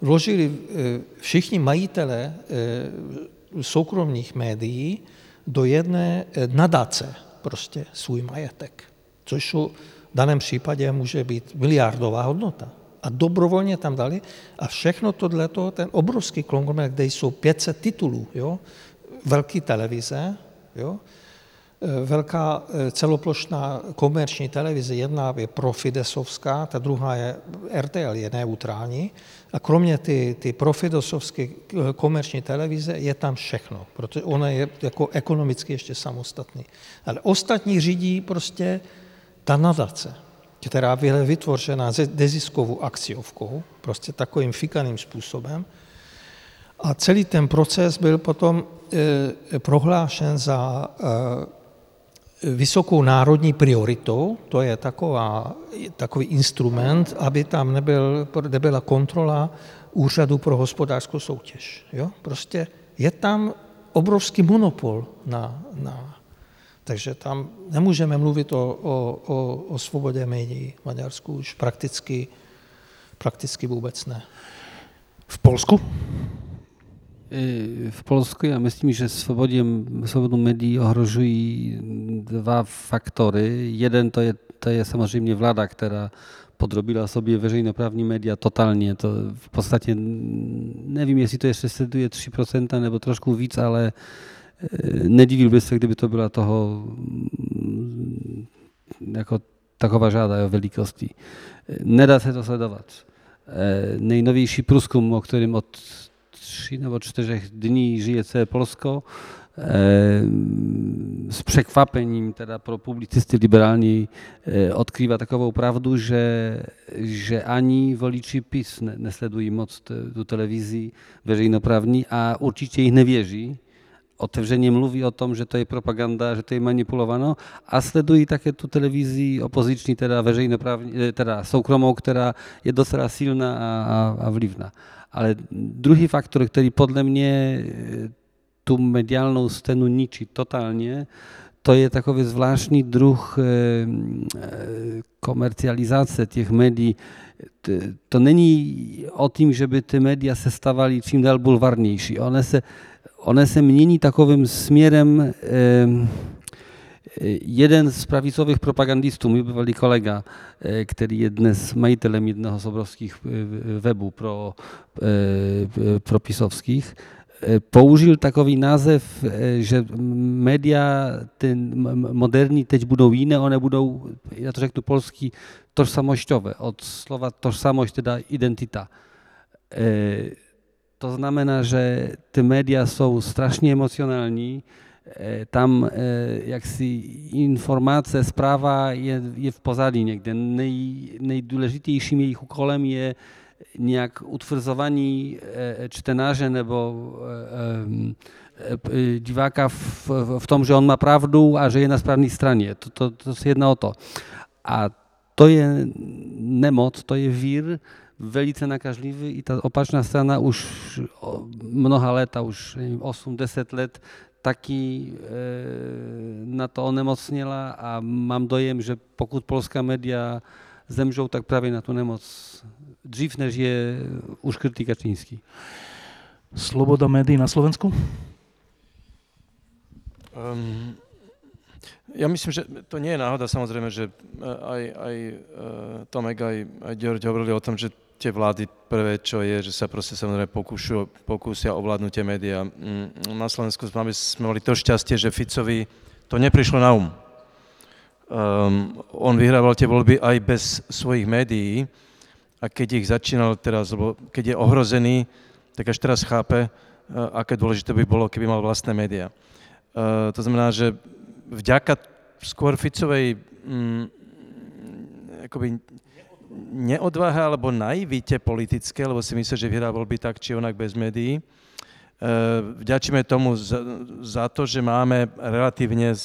vložili eh, všichni majitele eh, soukromých médií do jedné nadace prostě svůj majetek, což v daném případě může být miliardová hodnota. A dobrovolně tam dali. A všechno tohleto, ten obrovský konglomerát, kde jsou 500 titulů, jo, velký televize, jo, velká celoplošná komerční televize, jedna je profidesovská, ta druhá je RTL, je neutrální, a kromě ty, ty profidosovské komerční televize je tam všechno, protože ona je jako ekonomicky ještě samostatný. Ale ostatní řídí prostě ta nadace, která byla vytvořena deziskovou akciovkou, prostě takovým fikaným způsobem. A celý ten proces byl potom e, prohlášen za e, vysokou národní prioritou, to je taková, takový instrument, aby tam nebyl, nebyla kontrola úřadu pro hospodářskou soutěž. Jo? Prostě je tam obrovský monopol na, na takže tam nemůžeme mluvit o, o, o, o svobodě médií v Maďarsku už prakticky, prakticky vůbec ne. V Polsku? V Polsku ja myslím, že svobodě, svobodu médií ohrožují dva faktory. Jeden to je, to je samozřejmě vláda, která podrobila sobie veřejnoprávní média totálně. To v podstatě nevím, jestli to ještě sleduje 3% nebo trošku víc, ale e, nedivil by se, kdyby to byla toho jako taková žáda o velikosti. Nedá se to sledovat. E, nejnovější průzkum, o kterém od tří nebo čtyřech dní žije celé Polsko, s překvapením teda pro publicisty liberální odkrývá takovou pravdu, že, že ani voliči PiS nesledují moc tu televizi veřejnoprávní a určitě jich nevěří. Otevřeně mluví o tom, že to je propaganda, že to je manipulováno a sledují také tu televizi opoziční, teda veřejnoprávní, teda soukromou, která je docela silná a, a, a vlivná. Ale druhý faktor, který podle mě eh, tu mediálnou scénu ničí totálně, to je takový zvláštní druh eh, eh, komercializace těch médií. To není o tím, že by ty média se stávaly čím dál bulvarnější. One se, one se mění takovým směrem jeden z pravicových propagandistů, můj bývalý kolega, eh, který je dnes majitelem jednoho z obrovských eh, webů pro, eh, pro pisowskich, použil takový název, že média ten moderní teď budou jiné, one budou, já to řeknu polsky, tożsamościowe, od slova tożsamość, teda identita. To znamená, že ty média jsou strašně emocionální, tam jaksi informace, zpráva je, je v pozadí někde. Nej, nejdůležitějším jejich úkolem je nějak utvrzovaní čtenáře nebo diváka v, v tom, že on má pravdu a že je na správné straně. To, to, to se jedná o to. A to je nemoc, to je vír, velice nakažlivý i ta opačná strana už mnoha let, už 8-10 let, taky e, na to onemocněla a mám dojem, že pokud polská média zemřou, tak právě na tu nemoc dřív, než je uškrtý Kačínský. Sloboda médií na Slovensku? Um, ja myslím, že to nie je náhoda samozrejme, že aj, aj uh, Tomek, aj, aj George hovorili o tom, že tie vlády prvé, čo je, že sa proste samozrejme pokúšu, pokúsia ovládnuť tie médiá. Mm, na Slovensku sme, sme mali to šťastie, že Ficovi to neprišlo na um. Um, on vyhrával tie voľby aj bez svojich médií a keď ich začínal teraz, lebo keď je ohrozený, tak až teraz chápe, uh, aké dôležité by bolo, keby mal vlastné médiá. Uh, to znamená, že vďaka skôr Ficovej mm, akoby neodvaha alebo naivite politické, lebo si myslí, že vyhrá voľby tak či onak bez médií. E, vďačíme tomu za, to, že máme relatívne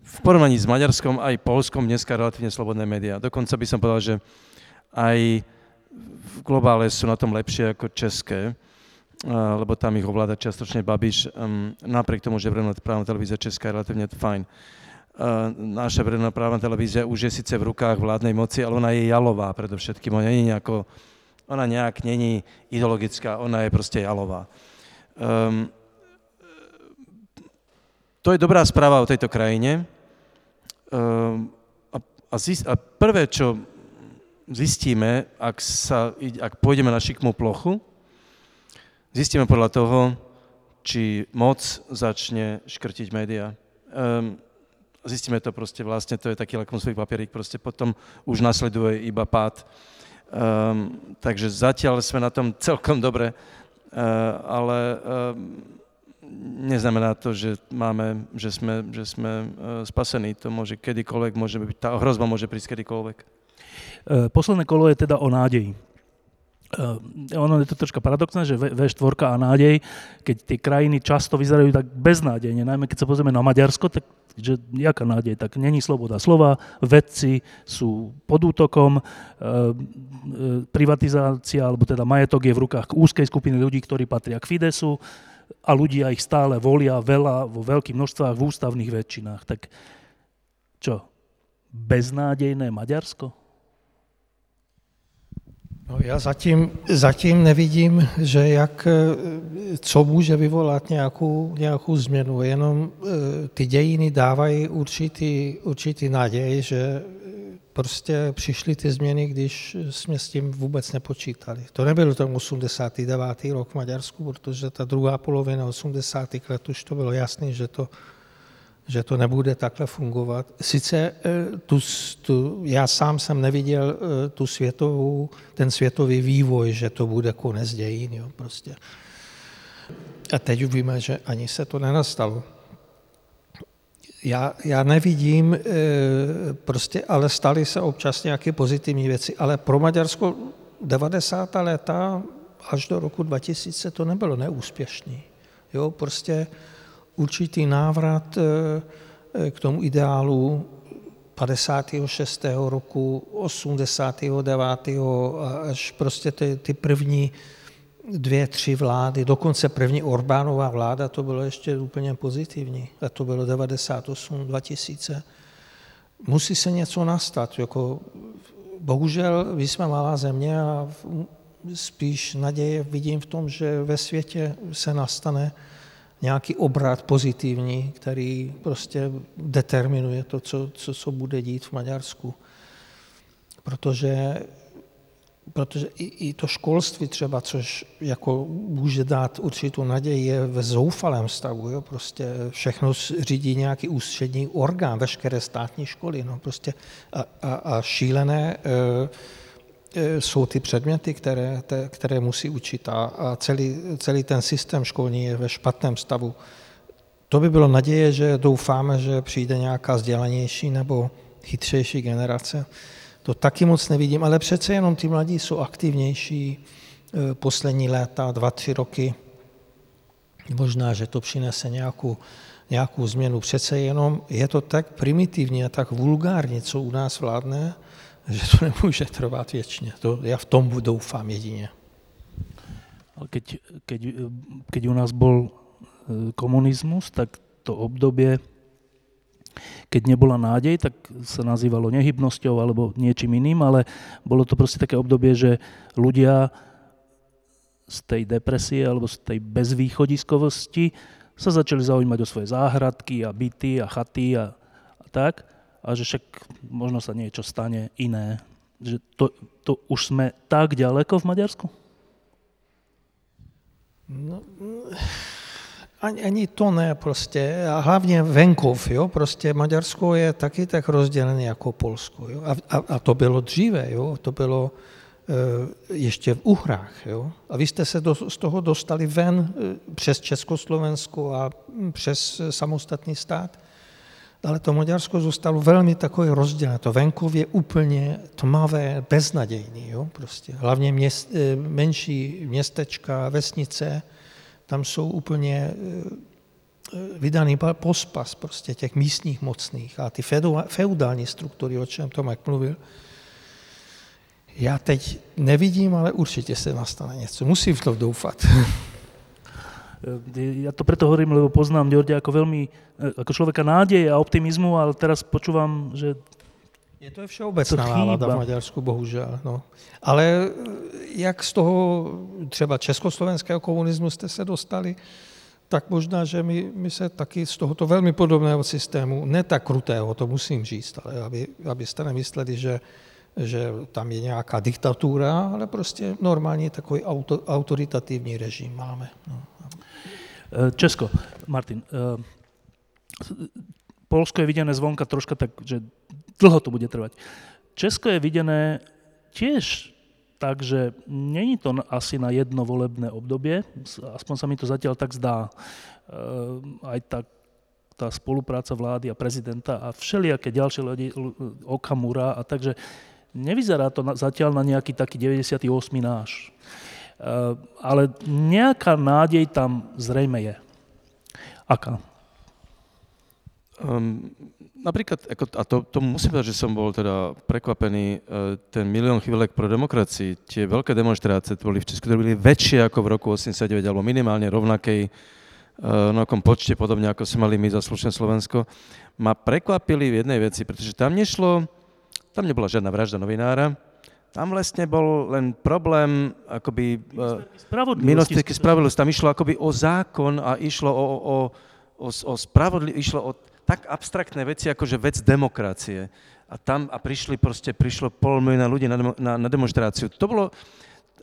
v porovnaní s Maďarskom aj Polskom dneska relatívne slobodné médiá. Dokonca by som povedal, že aj v globále sú na tom lepšie ako české, e, lebo tam ich ovláda častočne Babiš, napriek tomu, že právna televízia Česká je relatívne fajn naša verejnoprávna televízia už je síce v rukách vládnej moci, ale ona je jalová predovšetkým. Ona, nie nejako, ona nejak není ideologická, ona je proste jalová. Um, to je dobrá správa o tejto krajine. Um, a, a, zist, a prvé, čo zistíme, ak, sa, ak pôjdeme na šikmú plochu, zistíme podľa toho, či moc začne škrtiť médiá. Um, zistíme to proste vlastne, to je taký lakmusový papierik, proste potom už nasleduje iba pád. Um, takže zatiaľ sme na tom celkom dobre, uh, ale um, neznamená to, že máme, že sme, že sme spasení. To môže kedykoľvek, môže byť, tá hrozba môže prísť kedykoľvek. Posledné kolo je teda o nádeji. Ono je to troška paradoxné, že V4 a nádej, keď tie krajiny často vyzerajú tak beznádejne, najmä keď sa pozrieme na Maďarsko, tak že jaká nádej, tak není sloboda slova, vedci sú pod útokom, e, e, privatizácia, alebo teda majetok je v rukách úzkej skupiny ľudí, ktorí patria k Fidesu a ľudia ich stále volia veľa, vo veľkých množstvách, v ústavných väčšinách. Tak čo, beznádejné Maďarsko? No, já zatím, zatím nevidím, že jak, co může vyvolat nějakou, nějakou změnu. Jenom e, ty dějiny dávají určitý, určitý naděj, že prostě přišly ty změny, když jsme s tím vůbec nepočítali. To nebyl ten 89. rok v Maďarsku, protože ta druhá polovina 80. let už to bylo jasné, že to že to nebude takhle fungovat. Sice eh, tu, tu, já sám jsem neviděl eh, tu světovou, ten světový vývoj, že to bude konec dějin. Jo, prostě. A teď víme, že ani se to nenastalo. Já, já nevidím, eh, prostě, ale staly se občas nějaké pozitivní věci, ale pro Maďarsko 90. léta až do roku 2000 to nebylo neúspěšný. Jo, prostě určitý návrat eh, eh, k tomu ideálu 56. roku, 89. až prostě ty, ty první dvě, tři vlády, dokonce první Orbánová vláda, to bylo ještě úplně pozitivní. A to bylo 98, 2000. Musí se něco nastat. Jako, bohužel, my jsme malá země a spíš naděje vidím v tom, že ve světě se nastane nějaký obrat pozitivní, který prostě determinuje to, co, co, co bude dít v Maďarsku. Protože, protože i, i to školství třeba, což jako může dát určitou naději, je ve zoufalém stavu. Jo? Prostě všechno řídí nějaký ústřední orgán, veškeré státní školy. No? Prostě a, a, a šílené e, jsou ty předměty, které, te, které musí učit a, a celý, celý ten systém školní je ve špatném stavu. to by bylo naděje, že doufáme, že přijde nějaká vzdělanější nebo chytřejší generace. To taky moc nevidím, ale přece jenom ty mladí jsou aktivnější poslední léta, dva, tři roky. Možná, že to přinese nějakou, nějakou změnu. Přece jenom je to tak primitivní a tak vulgárně, co u nás vládne, že to nemůže trvat věčně. To já v tom doufám jedině. Keď, keď, keď u nás bol komunizmus, tak to obdobie, keď nebola nádej, tak sa nazývalo nehybnosťou alebo niečím iným, ale bolo to proste také obdobie, že ľudia z tej depresie alebo z tej bezvýchodiskovosti sa začali zaujímať o svoje záhradky a byty a chaty a, a tak a že však možno sa niečo stane iné. Že to, to už sme tak ďaleko v Maďarsku? No, ani, ani to ne prostě. A hlavně venkov, jo. Prostě Maďarsko je taky tak rozdělené jako Polsko, jo. A, a, a to bylo dříve, jo. To bylo e, ještě v Uhrách, jo. A vy jste se do, z toho dostali ven e, přes Československo a přes samostatný stát ale to Maďarsko zůstalo velmi takové rozdělené. To venkov je úplně tmavé, beznadějný. Jo? Prostě. Hlavně měst, eh, menší městečka, vesnice, tam jsou úplně eh, vydaný pospas prostě těch místních mocných a ty feudální struktury, o čem Tomek mluvil, já teď nevidím, ale určitě se nastane něco. Musím v to doufat. Ja to preto hovorím, lebo poznám Ďorďa ako veľmi, ako človeka nádeje a optimizmu, ale teraz počúvam, že je to všeobecná nálada v Maďarsku, bohužel. No. Ale jak z toho třeba československého komunismu jste se dostali, tak možná, že my, my se taky z tohoto velmi podobného systému, ne tak krutého, to musím říct, ale aby, abyste nemysleli, že, že tam je nějaká diktatúra, ale prostě normálně takový auto, autoritativní režim máme. No. Eh, Česko, Martin. Eh, Polsko je videné zvonka troška tak, že dlho to bude trvať. Česko je videné tiež tak, že není to asi na jedno volebné obdobie, aspoň sa mi to zatiaľ tak zdá. Eh, aj tak tá spolupráca vlády a prezidenta a všelijaké ďalšie ľudí, Okamura a takže nevyzerá to na, zatiaľ na nejaký taký 98. náš. Eh, ale nejaká nádej tam zrejme je. Aká? Um, napríklad, ako, a to, to musím povedať, že som bol teda prekvapený, uh, ten milión chvíľek pro demokracii, tie veľké demonstrácie to boli v Česku, ktoré boli väčšie ako v roku 89, alebo minimálne rovnakej uh, rovnakom počte, podobne ako sme mali my za slušné Slovensko, ma prekvapili v jednej veci, pretože tam nešlo, tam nebola žiadna vražda novinára, tam vlastne bol len problém akoby... Spravodlivosti. spravodlivosti. Tam išlo akoby o zákon a išlo o, o, o, o spravodlivosť, išlo o tak abstraktné veci, ako že vec demokracie. A tam a prišli proste, prišlo pol milióna ľudí na, na, na demonstráciu. To bolo...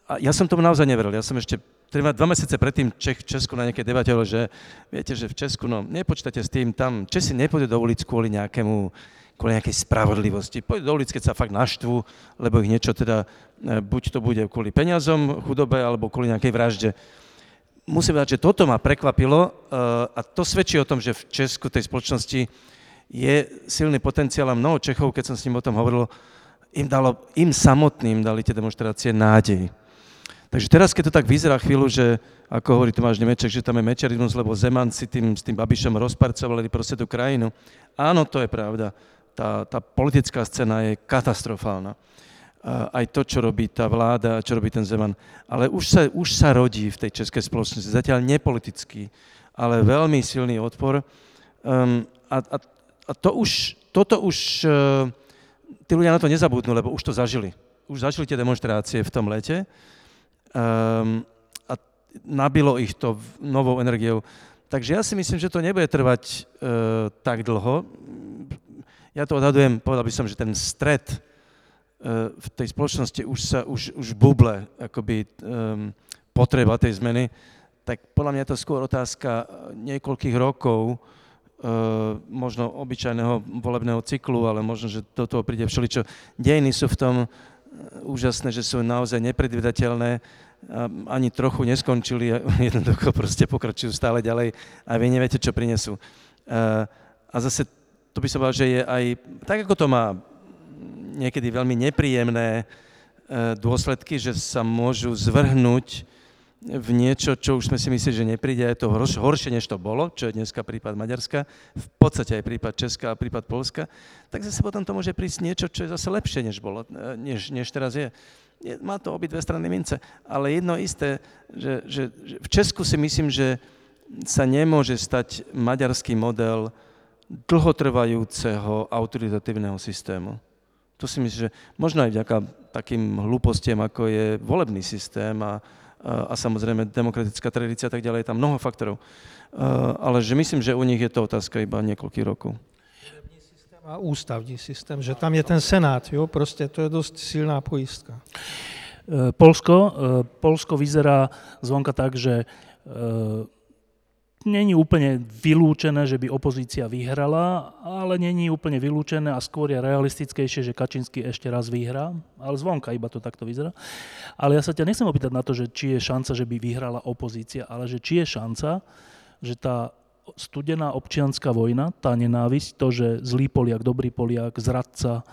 A ja som tomu naozaj neveril. Ja som ešte dva, dva mesiace predtým Čech, Česku na nejakej debate že viete, že v Česku, no nepočítate s tým, tam Česi nepôjdu do ulic kvôli nejakému kvôli nejakej spravodlivosti. Pôjdu do ulic, keď sa fakt naštvú, lebo ich niečo teda, e, buď to bude kvôli peniazom, chudobe, alebo kvôli nejakej vražde. Musím povedať, že toto ma prekvapilo e, a to svedčí o tom, že v Česku tej spoločnosti je silný potenciál a mnoho Čechov, keď som s ním o tom hovoril, im, dalo, im samotným dali tie demonstrácie nádej. Takže teraz, keď to tak vyzerá chvíľu, že ako hovorí Tomáš Nemeček, že tam je mečerizmus, lebo Zeman si tým, s tým Babišom rozparcovali proste tú krajinu. Áno, to je pravda tá, tá politická scéna je katastrofálna. Aj to, čo robí tá vláda, čo robí ten Zeman. Ale už sa, už sa rodí v tej českej spoločnosti, zatiaľ nepolitický, ale veľmi silný odpor. Um, a, a, a to už, toto už, uh, tí ľudia na to nezabudnú, lebo už to zažili. Už zažili tie demonstrácie v tom lete um, a nabilo ich to novou energiou. Takže ja si myslím, že to nebude trvať uh, tak dlho ja to odhadujem, povedal by som, že ten stred e, v tej spoločnosti už sa, už, už buble akoby um, potreba tej zmeny, tak podľa mňa je to skôr otázka niekoľkých rokov, uh, možno obyčajného volebného cyklu, ale možno, že do toho príde všeličo. Dejiny sú v tom úžasné, že sú naozaj nepredvydateľné ani trochu neskončili, jednoducho proste pokračujú stále ďalej a vy neviete, čo prinesú. A zase to by som povedal, že je aj, tak ako to má niekedy veľmi nepríjemné dôsledky, že sa môžu zvrhnúť v niečo, čo už sme si mysleli, že nepríde, je to horšie, než to bolo, čo je dneska prípad Maďarska, v podstate aj prípad Česka a prípad Polska, tak zase potom to môže prísť niečo, čo je zase lepšie, než, bolo, než, než teraz je. je. Má to obidve strany mince, ale jedno isté, že, že, že v Česku si myslím, že sa nemôže stať maďarský model dlhotrvajúceho autoritatívneho systému. To si myslím, že možno aj vďaka takým hlúpostiam, ako je volebný systém a, a samozrejme demokratická tradícia a tak ďalej, je tam mnoho faktorov. Ale že myslím, že u nich je to otázka iba niekoľkých rokov. A ústavní systém, že tam je ten senát, jo, prostě to je dost silná pojistka. E, Polsko, e, Polsko vyzerá zvonka tak, že e, není úplne vylúčené, že by opozícia vyhrala, ale není úplne vylúčené a skôr je realistickejšie, že Kačinsky ešte raz vyhrá, ale zvonka iba to takto vyzerá. Ale ja sa ťa nechcem opýtať na to, že či je šanca, že by vyhrala opozícia, ale že či je šanca, že tá studená občianská vojna, tá nenávisť, to, že zlý Poliak, dobrý Poliak, zradca,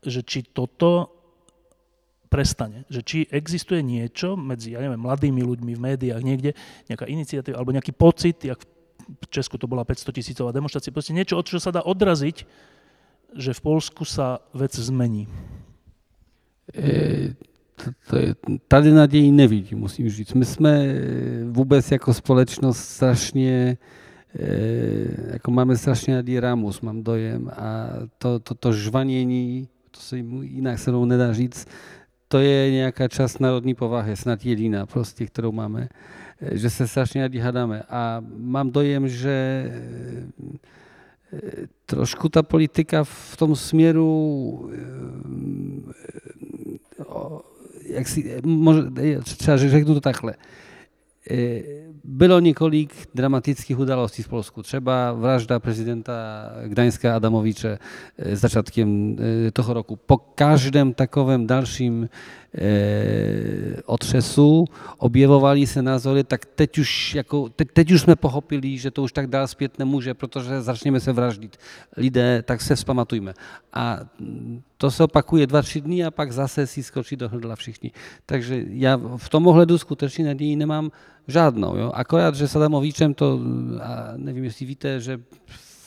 že či toto prestane. Že či existuje niečo medzi, ja neviem, mladými ľuďmi v médiách niekde, nejaká iniciatíva alebo nejaký pocit, jak v Česku to bola 500 tisícová demonstrácia, proste niečo, od čo sa dá odraziť, že v Polsku sa vec zmení. E, tady naději nevidím, musím říct. My jsme vůbec jako společnost strašně, e, jako máme strašně nadý rámus, mám dojem. A to, to, to žvanění, to se jinak se nedá říct, to je nějaká část národní povahy, snad jediná prostě, kterou máme, že se strašně rádi hadáme. A mám dojem, že eh, trošku ta politika v tom směru, eh, jak si, może, třeba řeknu to takhle, bylo několik dramatických událostí v Polsku. Třeba vražda prezidenta Gdaňska Adamoviče e, začátkem e, toho roku. Po každém takovém dalším e, otřesu objevovali se názory, tak teď už, jako, teď, teď už jsme pochopili, že to už tak dál zpět nemůže, protože začneme se vraždit. Lidé, tak se vzpamatujme. A to se opakuje dva, tři dny a pak zase si skočí do hrdla všichni. Takže já v tom ohledu skutečně naději nemám žádnou. Jo? Akorát, že Sadamovičem to, a nevím, jestli víte, že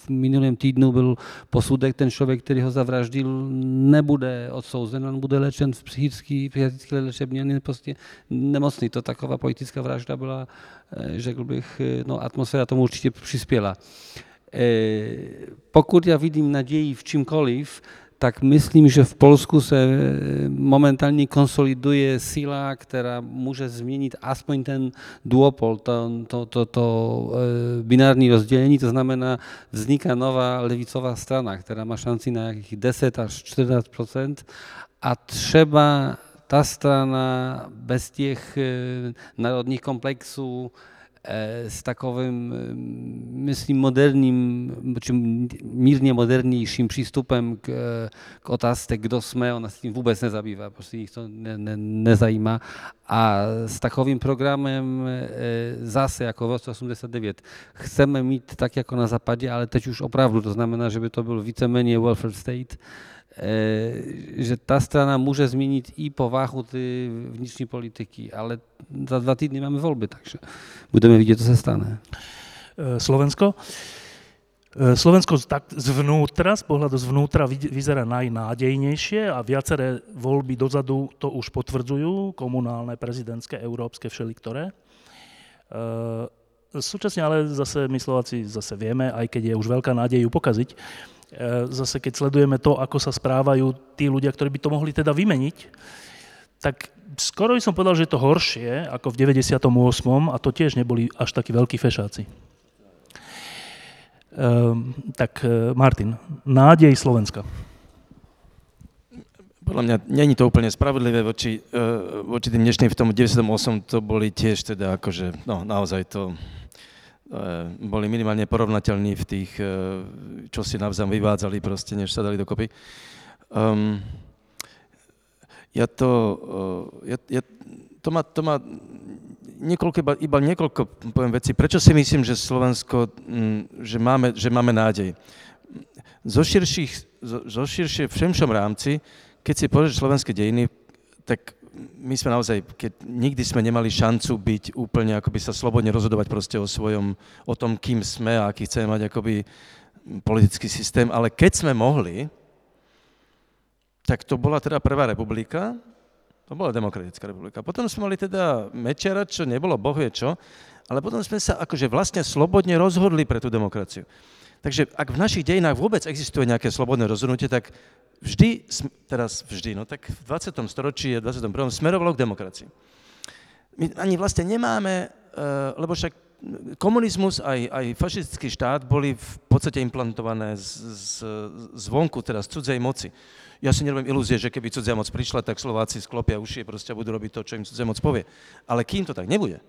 v minulém týdnu byl posudek, ten člověk, který ho zavraždil, nebude odsouzen, on bude léčen v psychické léčebně, on je prostě nemocný. To taková politická vražda byla, eh, řekl bych, eh, no atmosféra tomu určitě přispěla. Eh, pokud já vidím naději v čímkoliv, tak myslím, že v Polsku se e, momentálně konsoliduje síla, která může změnit aspoň ten duopol, to, to, to, to e, binární rozdělení, to znamená vzniká nová levicová strana, která má šanci na nějakých 10 až 14% a třeba ta strana bez těch e, národních E, s takovým, e, myslím, moderním, či mírně modernějším přístupem k, k otázce, kdo jsme, ona se tím vůbec nezabývá, prostě jich to ne, ne. A s takovým programem e, zase, jako v roce 89, chceme mít tak, jako na západě, ale teď už opravdu, to znamená, že by to byl víceméně welfare state, že ta strana může změnit i povahu ty vnitřní politiky, ale za dva týdny máme volby, takže budeme vidět, co se stane. E, Slovensko? E, Slovensko tak zvnútra, z pohľadu zvnútra vyzerá najnádejnejšie a viaceré voľby dozadu to už potvrdzujú, komunálne, prezidentské, európske, všeliktoré. E, súčasne ale zase my Slováci zase vieme, aj keď je už veľká nádej ju pokaziť, E, zase keď sledujeme to, ako sa správajú tí ľudia, ktorí by to mohli teda vymeniť, tak skoro by som povedal, že je to horšie ako v 98. a to tiež neboli až takí veľkí fešáci. Um, tak e, Martin, nádej Slovenska. Podľa mňa není to úplne spravodlivé voči, uh, voči tým dnešným v tom 98 to boli tiež teda akože, no naozaj to boli minimálne porovnateľní v tých, eh, čo si navzájom vyvádzali proste, než sa dali dokopy. Um, ja to, eh, ja, ja to má, to má niekoľko, iba, iba niekoľko poviem veci. Prečo si myslím, že Slovensko, mm, že máme, že máme nádej? Zo, širších, zo, zo širšie v šemšom rámci, keď si pozrieš slovenské dejiny, tak my sme naozaj, keď nikdy sme nemali šancu byť úplne, akoby sa slobodne rozhodovať proste o svojom, o tom, kým sme a aký chceme mať akoby politický systém, ale keď sme mohli, tak to bola teda Prvá republika, to bola Demokratická republika. Potom sme mali teda Mečera, čo nebolo bohvie čo, ale potom sme sa akože vlastne slobodne rozhodli pre tú demokraciu. Takže ak v našich dejinách vôbec existuje nejaké slobodné rozhodnutie, tak vždy, teraz vždy, no tak v 20. storočí a 21. smerovalo k demokracii. My ani vlastne nemáme, eh, lebo však komunizmus aj, aj fašistický štát boli v podstate implantované z, z, zvonku, teda z cudzej moci. Ja si nerobím ilúzie, že keby cudzia moc prišla, tak Slováci sklopia ušie proste budú robiť to, čo im cudzia moc povie. Ale kým to tak nebude,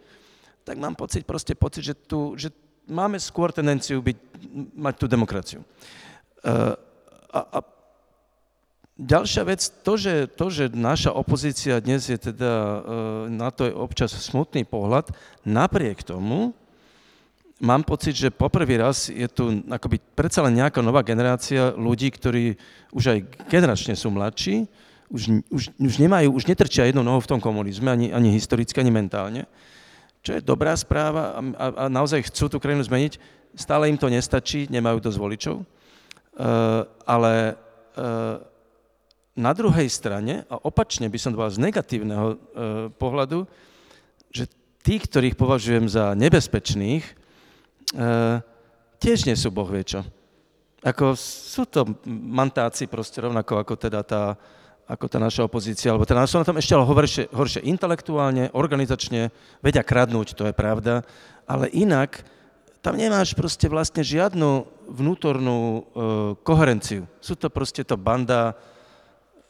tak mám pocit, proste pocit, že, tu, že máme skôr tendenciu byť, mať tú demokraciu. Uh, a, a ďalšia vec, to že, to, že naša opozícia dnes je teda, uh, na to je občas smutný pohľad, napriek tomu mám pocit, že poprvý raz je tu akoby predsa len nejaká nová generácia ľudí, ktorí už aj generačne sú mladší, už, už, už nemajú, už netrčia jednou nohou v tom komunizme, ani, ani historicky, ani mentálne čo je dobrá správa a, a, naozaj chcú tú krajinu zmeniť. Stále im to nestačí, nemajú dosť voličov, uh, ale uh, na druhej strane, a opačne by som to z negatívneho uh, pohľadu, že tí, ktorých považujem za nebezpečných, uh, tiež nie sú boh vie čo. Ako sú to mantáci proste rovnako ako teda tá, ako tá naša opozícia, alebo teda sú na tom ešte horšie, horšie intelektuálne, organizačne, vedia kradnúť, to je pravda, ale inak tam nemáš proste vlastne žiadnu vnútornú e, koherenciu. Sú to proste to banda,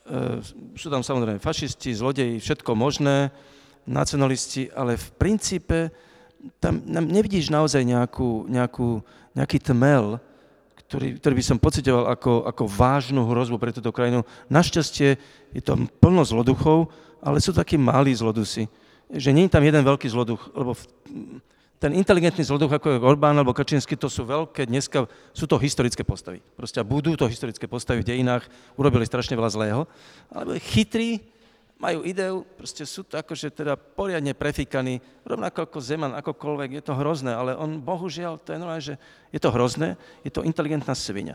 e, sú tam samozrejme fašisti, zlodeji, všetko možné, nacionalisti, ale v princípe tam nevidíš naozaj nejakú, nejakú, nejaký tmel, ktorý, ktorý by som pocitoval ako, ako vážnu hrozbu pre túto krajinu. Našťastie je tam plno zloduchov, ale sú takí malí zlodusy. Že nie je tam jeden veľký zloduch, lebo ten inteligentný zloduch, ako je Orbán alebo Kačinsky, to sú veľké, dneska sú to historické postavy. Proste budú to historické postavy v dejinách, urobili strašne veľa zlého. Ale chytrí, majú ideu, proste sú to akože teda poriadne prefikaní, rovnako ako Zeman, akokoľvek, je to hrozné, ale on bohužiaľ, to je normálne, že je to hrozné, je to inteligentná svinia.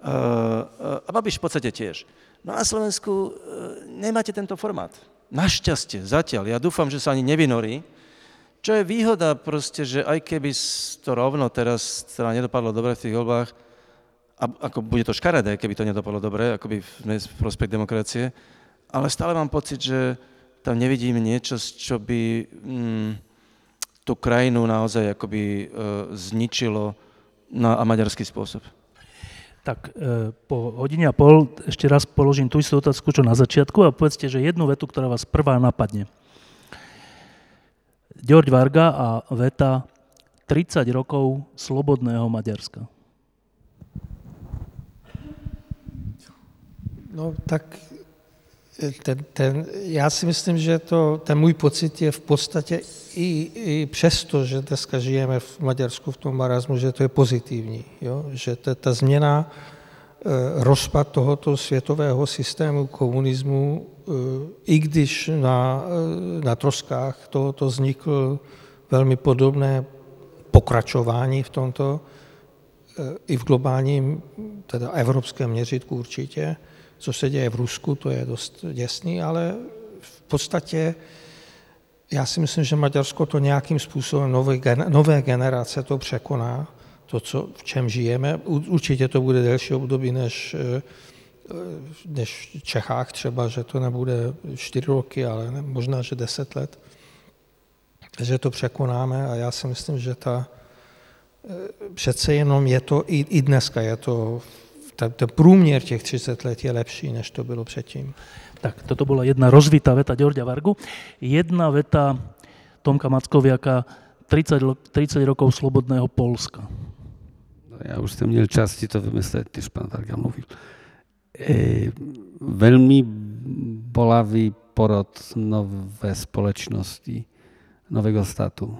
Uh, a Babiš v podstate tiež. No na Slovensku uh, nemáte tento formát. Našťastie, zatiaľ. Ja dúfam, že sa ani nevynorí. Čo je výhoda proste, že aj keby to rovno teraz teda nedopadlo dobre v tých voľbách, a ako bude to škaredé, keby to nedopadlo dobre, akoby v, v prospekt demokracie, ale stále mám pocit, že tam nevidím niečo, čo by mm, tú krajinu naozaj akoby e, zničilo na maďarský spôsob. Tak e, po hodine a pol ešte raz položím tú istú otázku, čo na začiatku a povedzte, že jednu vetu, ktorá vás prvá napadne. George Varga a veta 30 rokov slobodného Maďarska. No tak ten, ten, já si myslím, že to, ten můj pocit je v podstatě i, i přesto, že dneska žijeme v Maďarsku v tom marazmu, že to je pozitivní. Jo? Že ta, ta změna, e, rozpad tohoto světového systému komunismu, e, i když na, e, na troskách tohoto vznikl velmi podobné pokračování v tomto, i v globálním, teda evropském měřitku určitě, co se děje v Rusku, to je dost děsný, ale v podstatě já si myslím, že Maďarsko to nějakým způsobem nové, nové generace to překoná, to, co, v čem žijeme. Určitě to bude delší období než, eh, než v Čechách třeba, že to nebude 4 roky, ale ne, možná, že 10 let. Že to překonáme a já si myslím, že ta eh, přece jenom je to, i, i dneska je to ten, ten průměr těch 30 let je lepší, než to bylo předtím. Tak, toto bola jedna rozvitá veta Ďorďa Vargu. Jedna veta Tomka Mackoviaka, 30, 30 rokov slobodného Polska. No, ja už som měl časti to vymyslet, když pán Varga mluvil. E, veľmi bolavý porod nové společnosti, nového státu,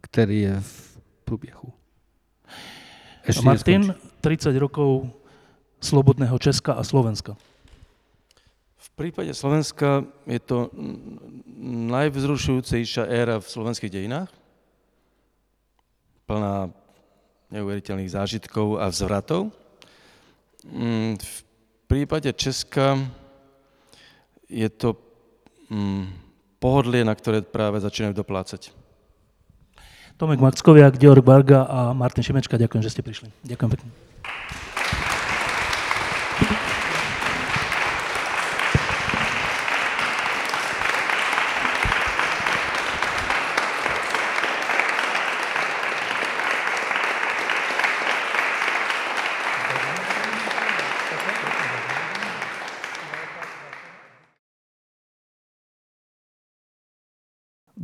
který je v průběhu. Ešte Martin, neskončí. 30 rokov slobodného Česka a Slovenska. V prípade Slovenska je to najvzrušujúcejšia éra v slovenských dejinách, plná neuveriteľných zážitkov a vzvratov. Mm, v prípade Česka je to mm, pohodlie, na ktoré práve začínajú doplácať. Tomek Maxkoviak, Georg Varga a Martin Šimečka, ďakujem, že ste prišli. Ďakujem pekne.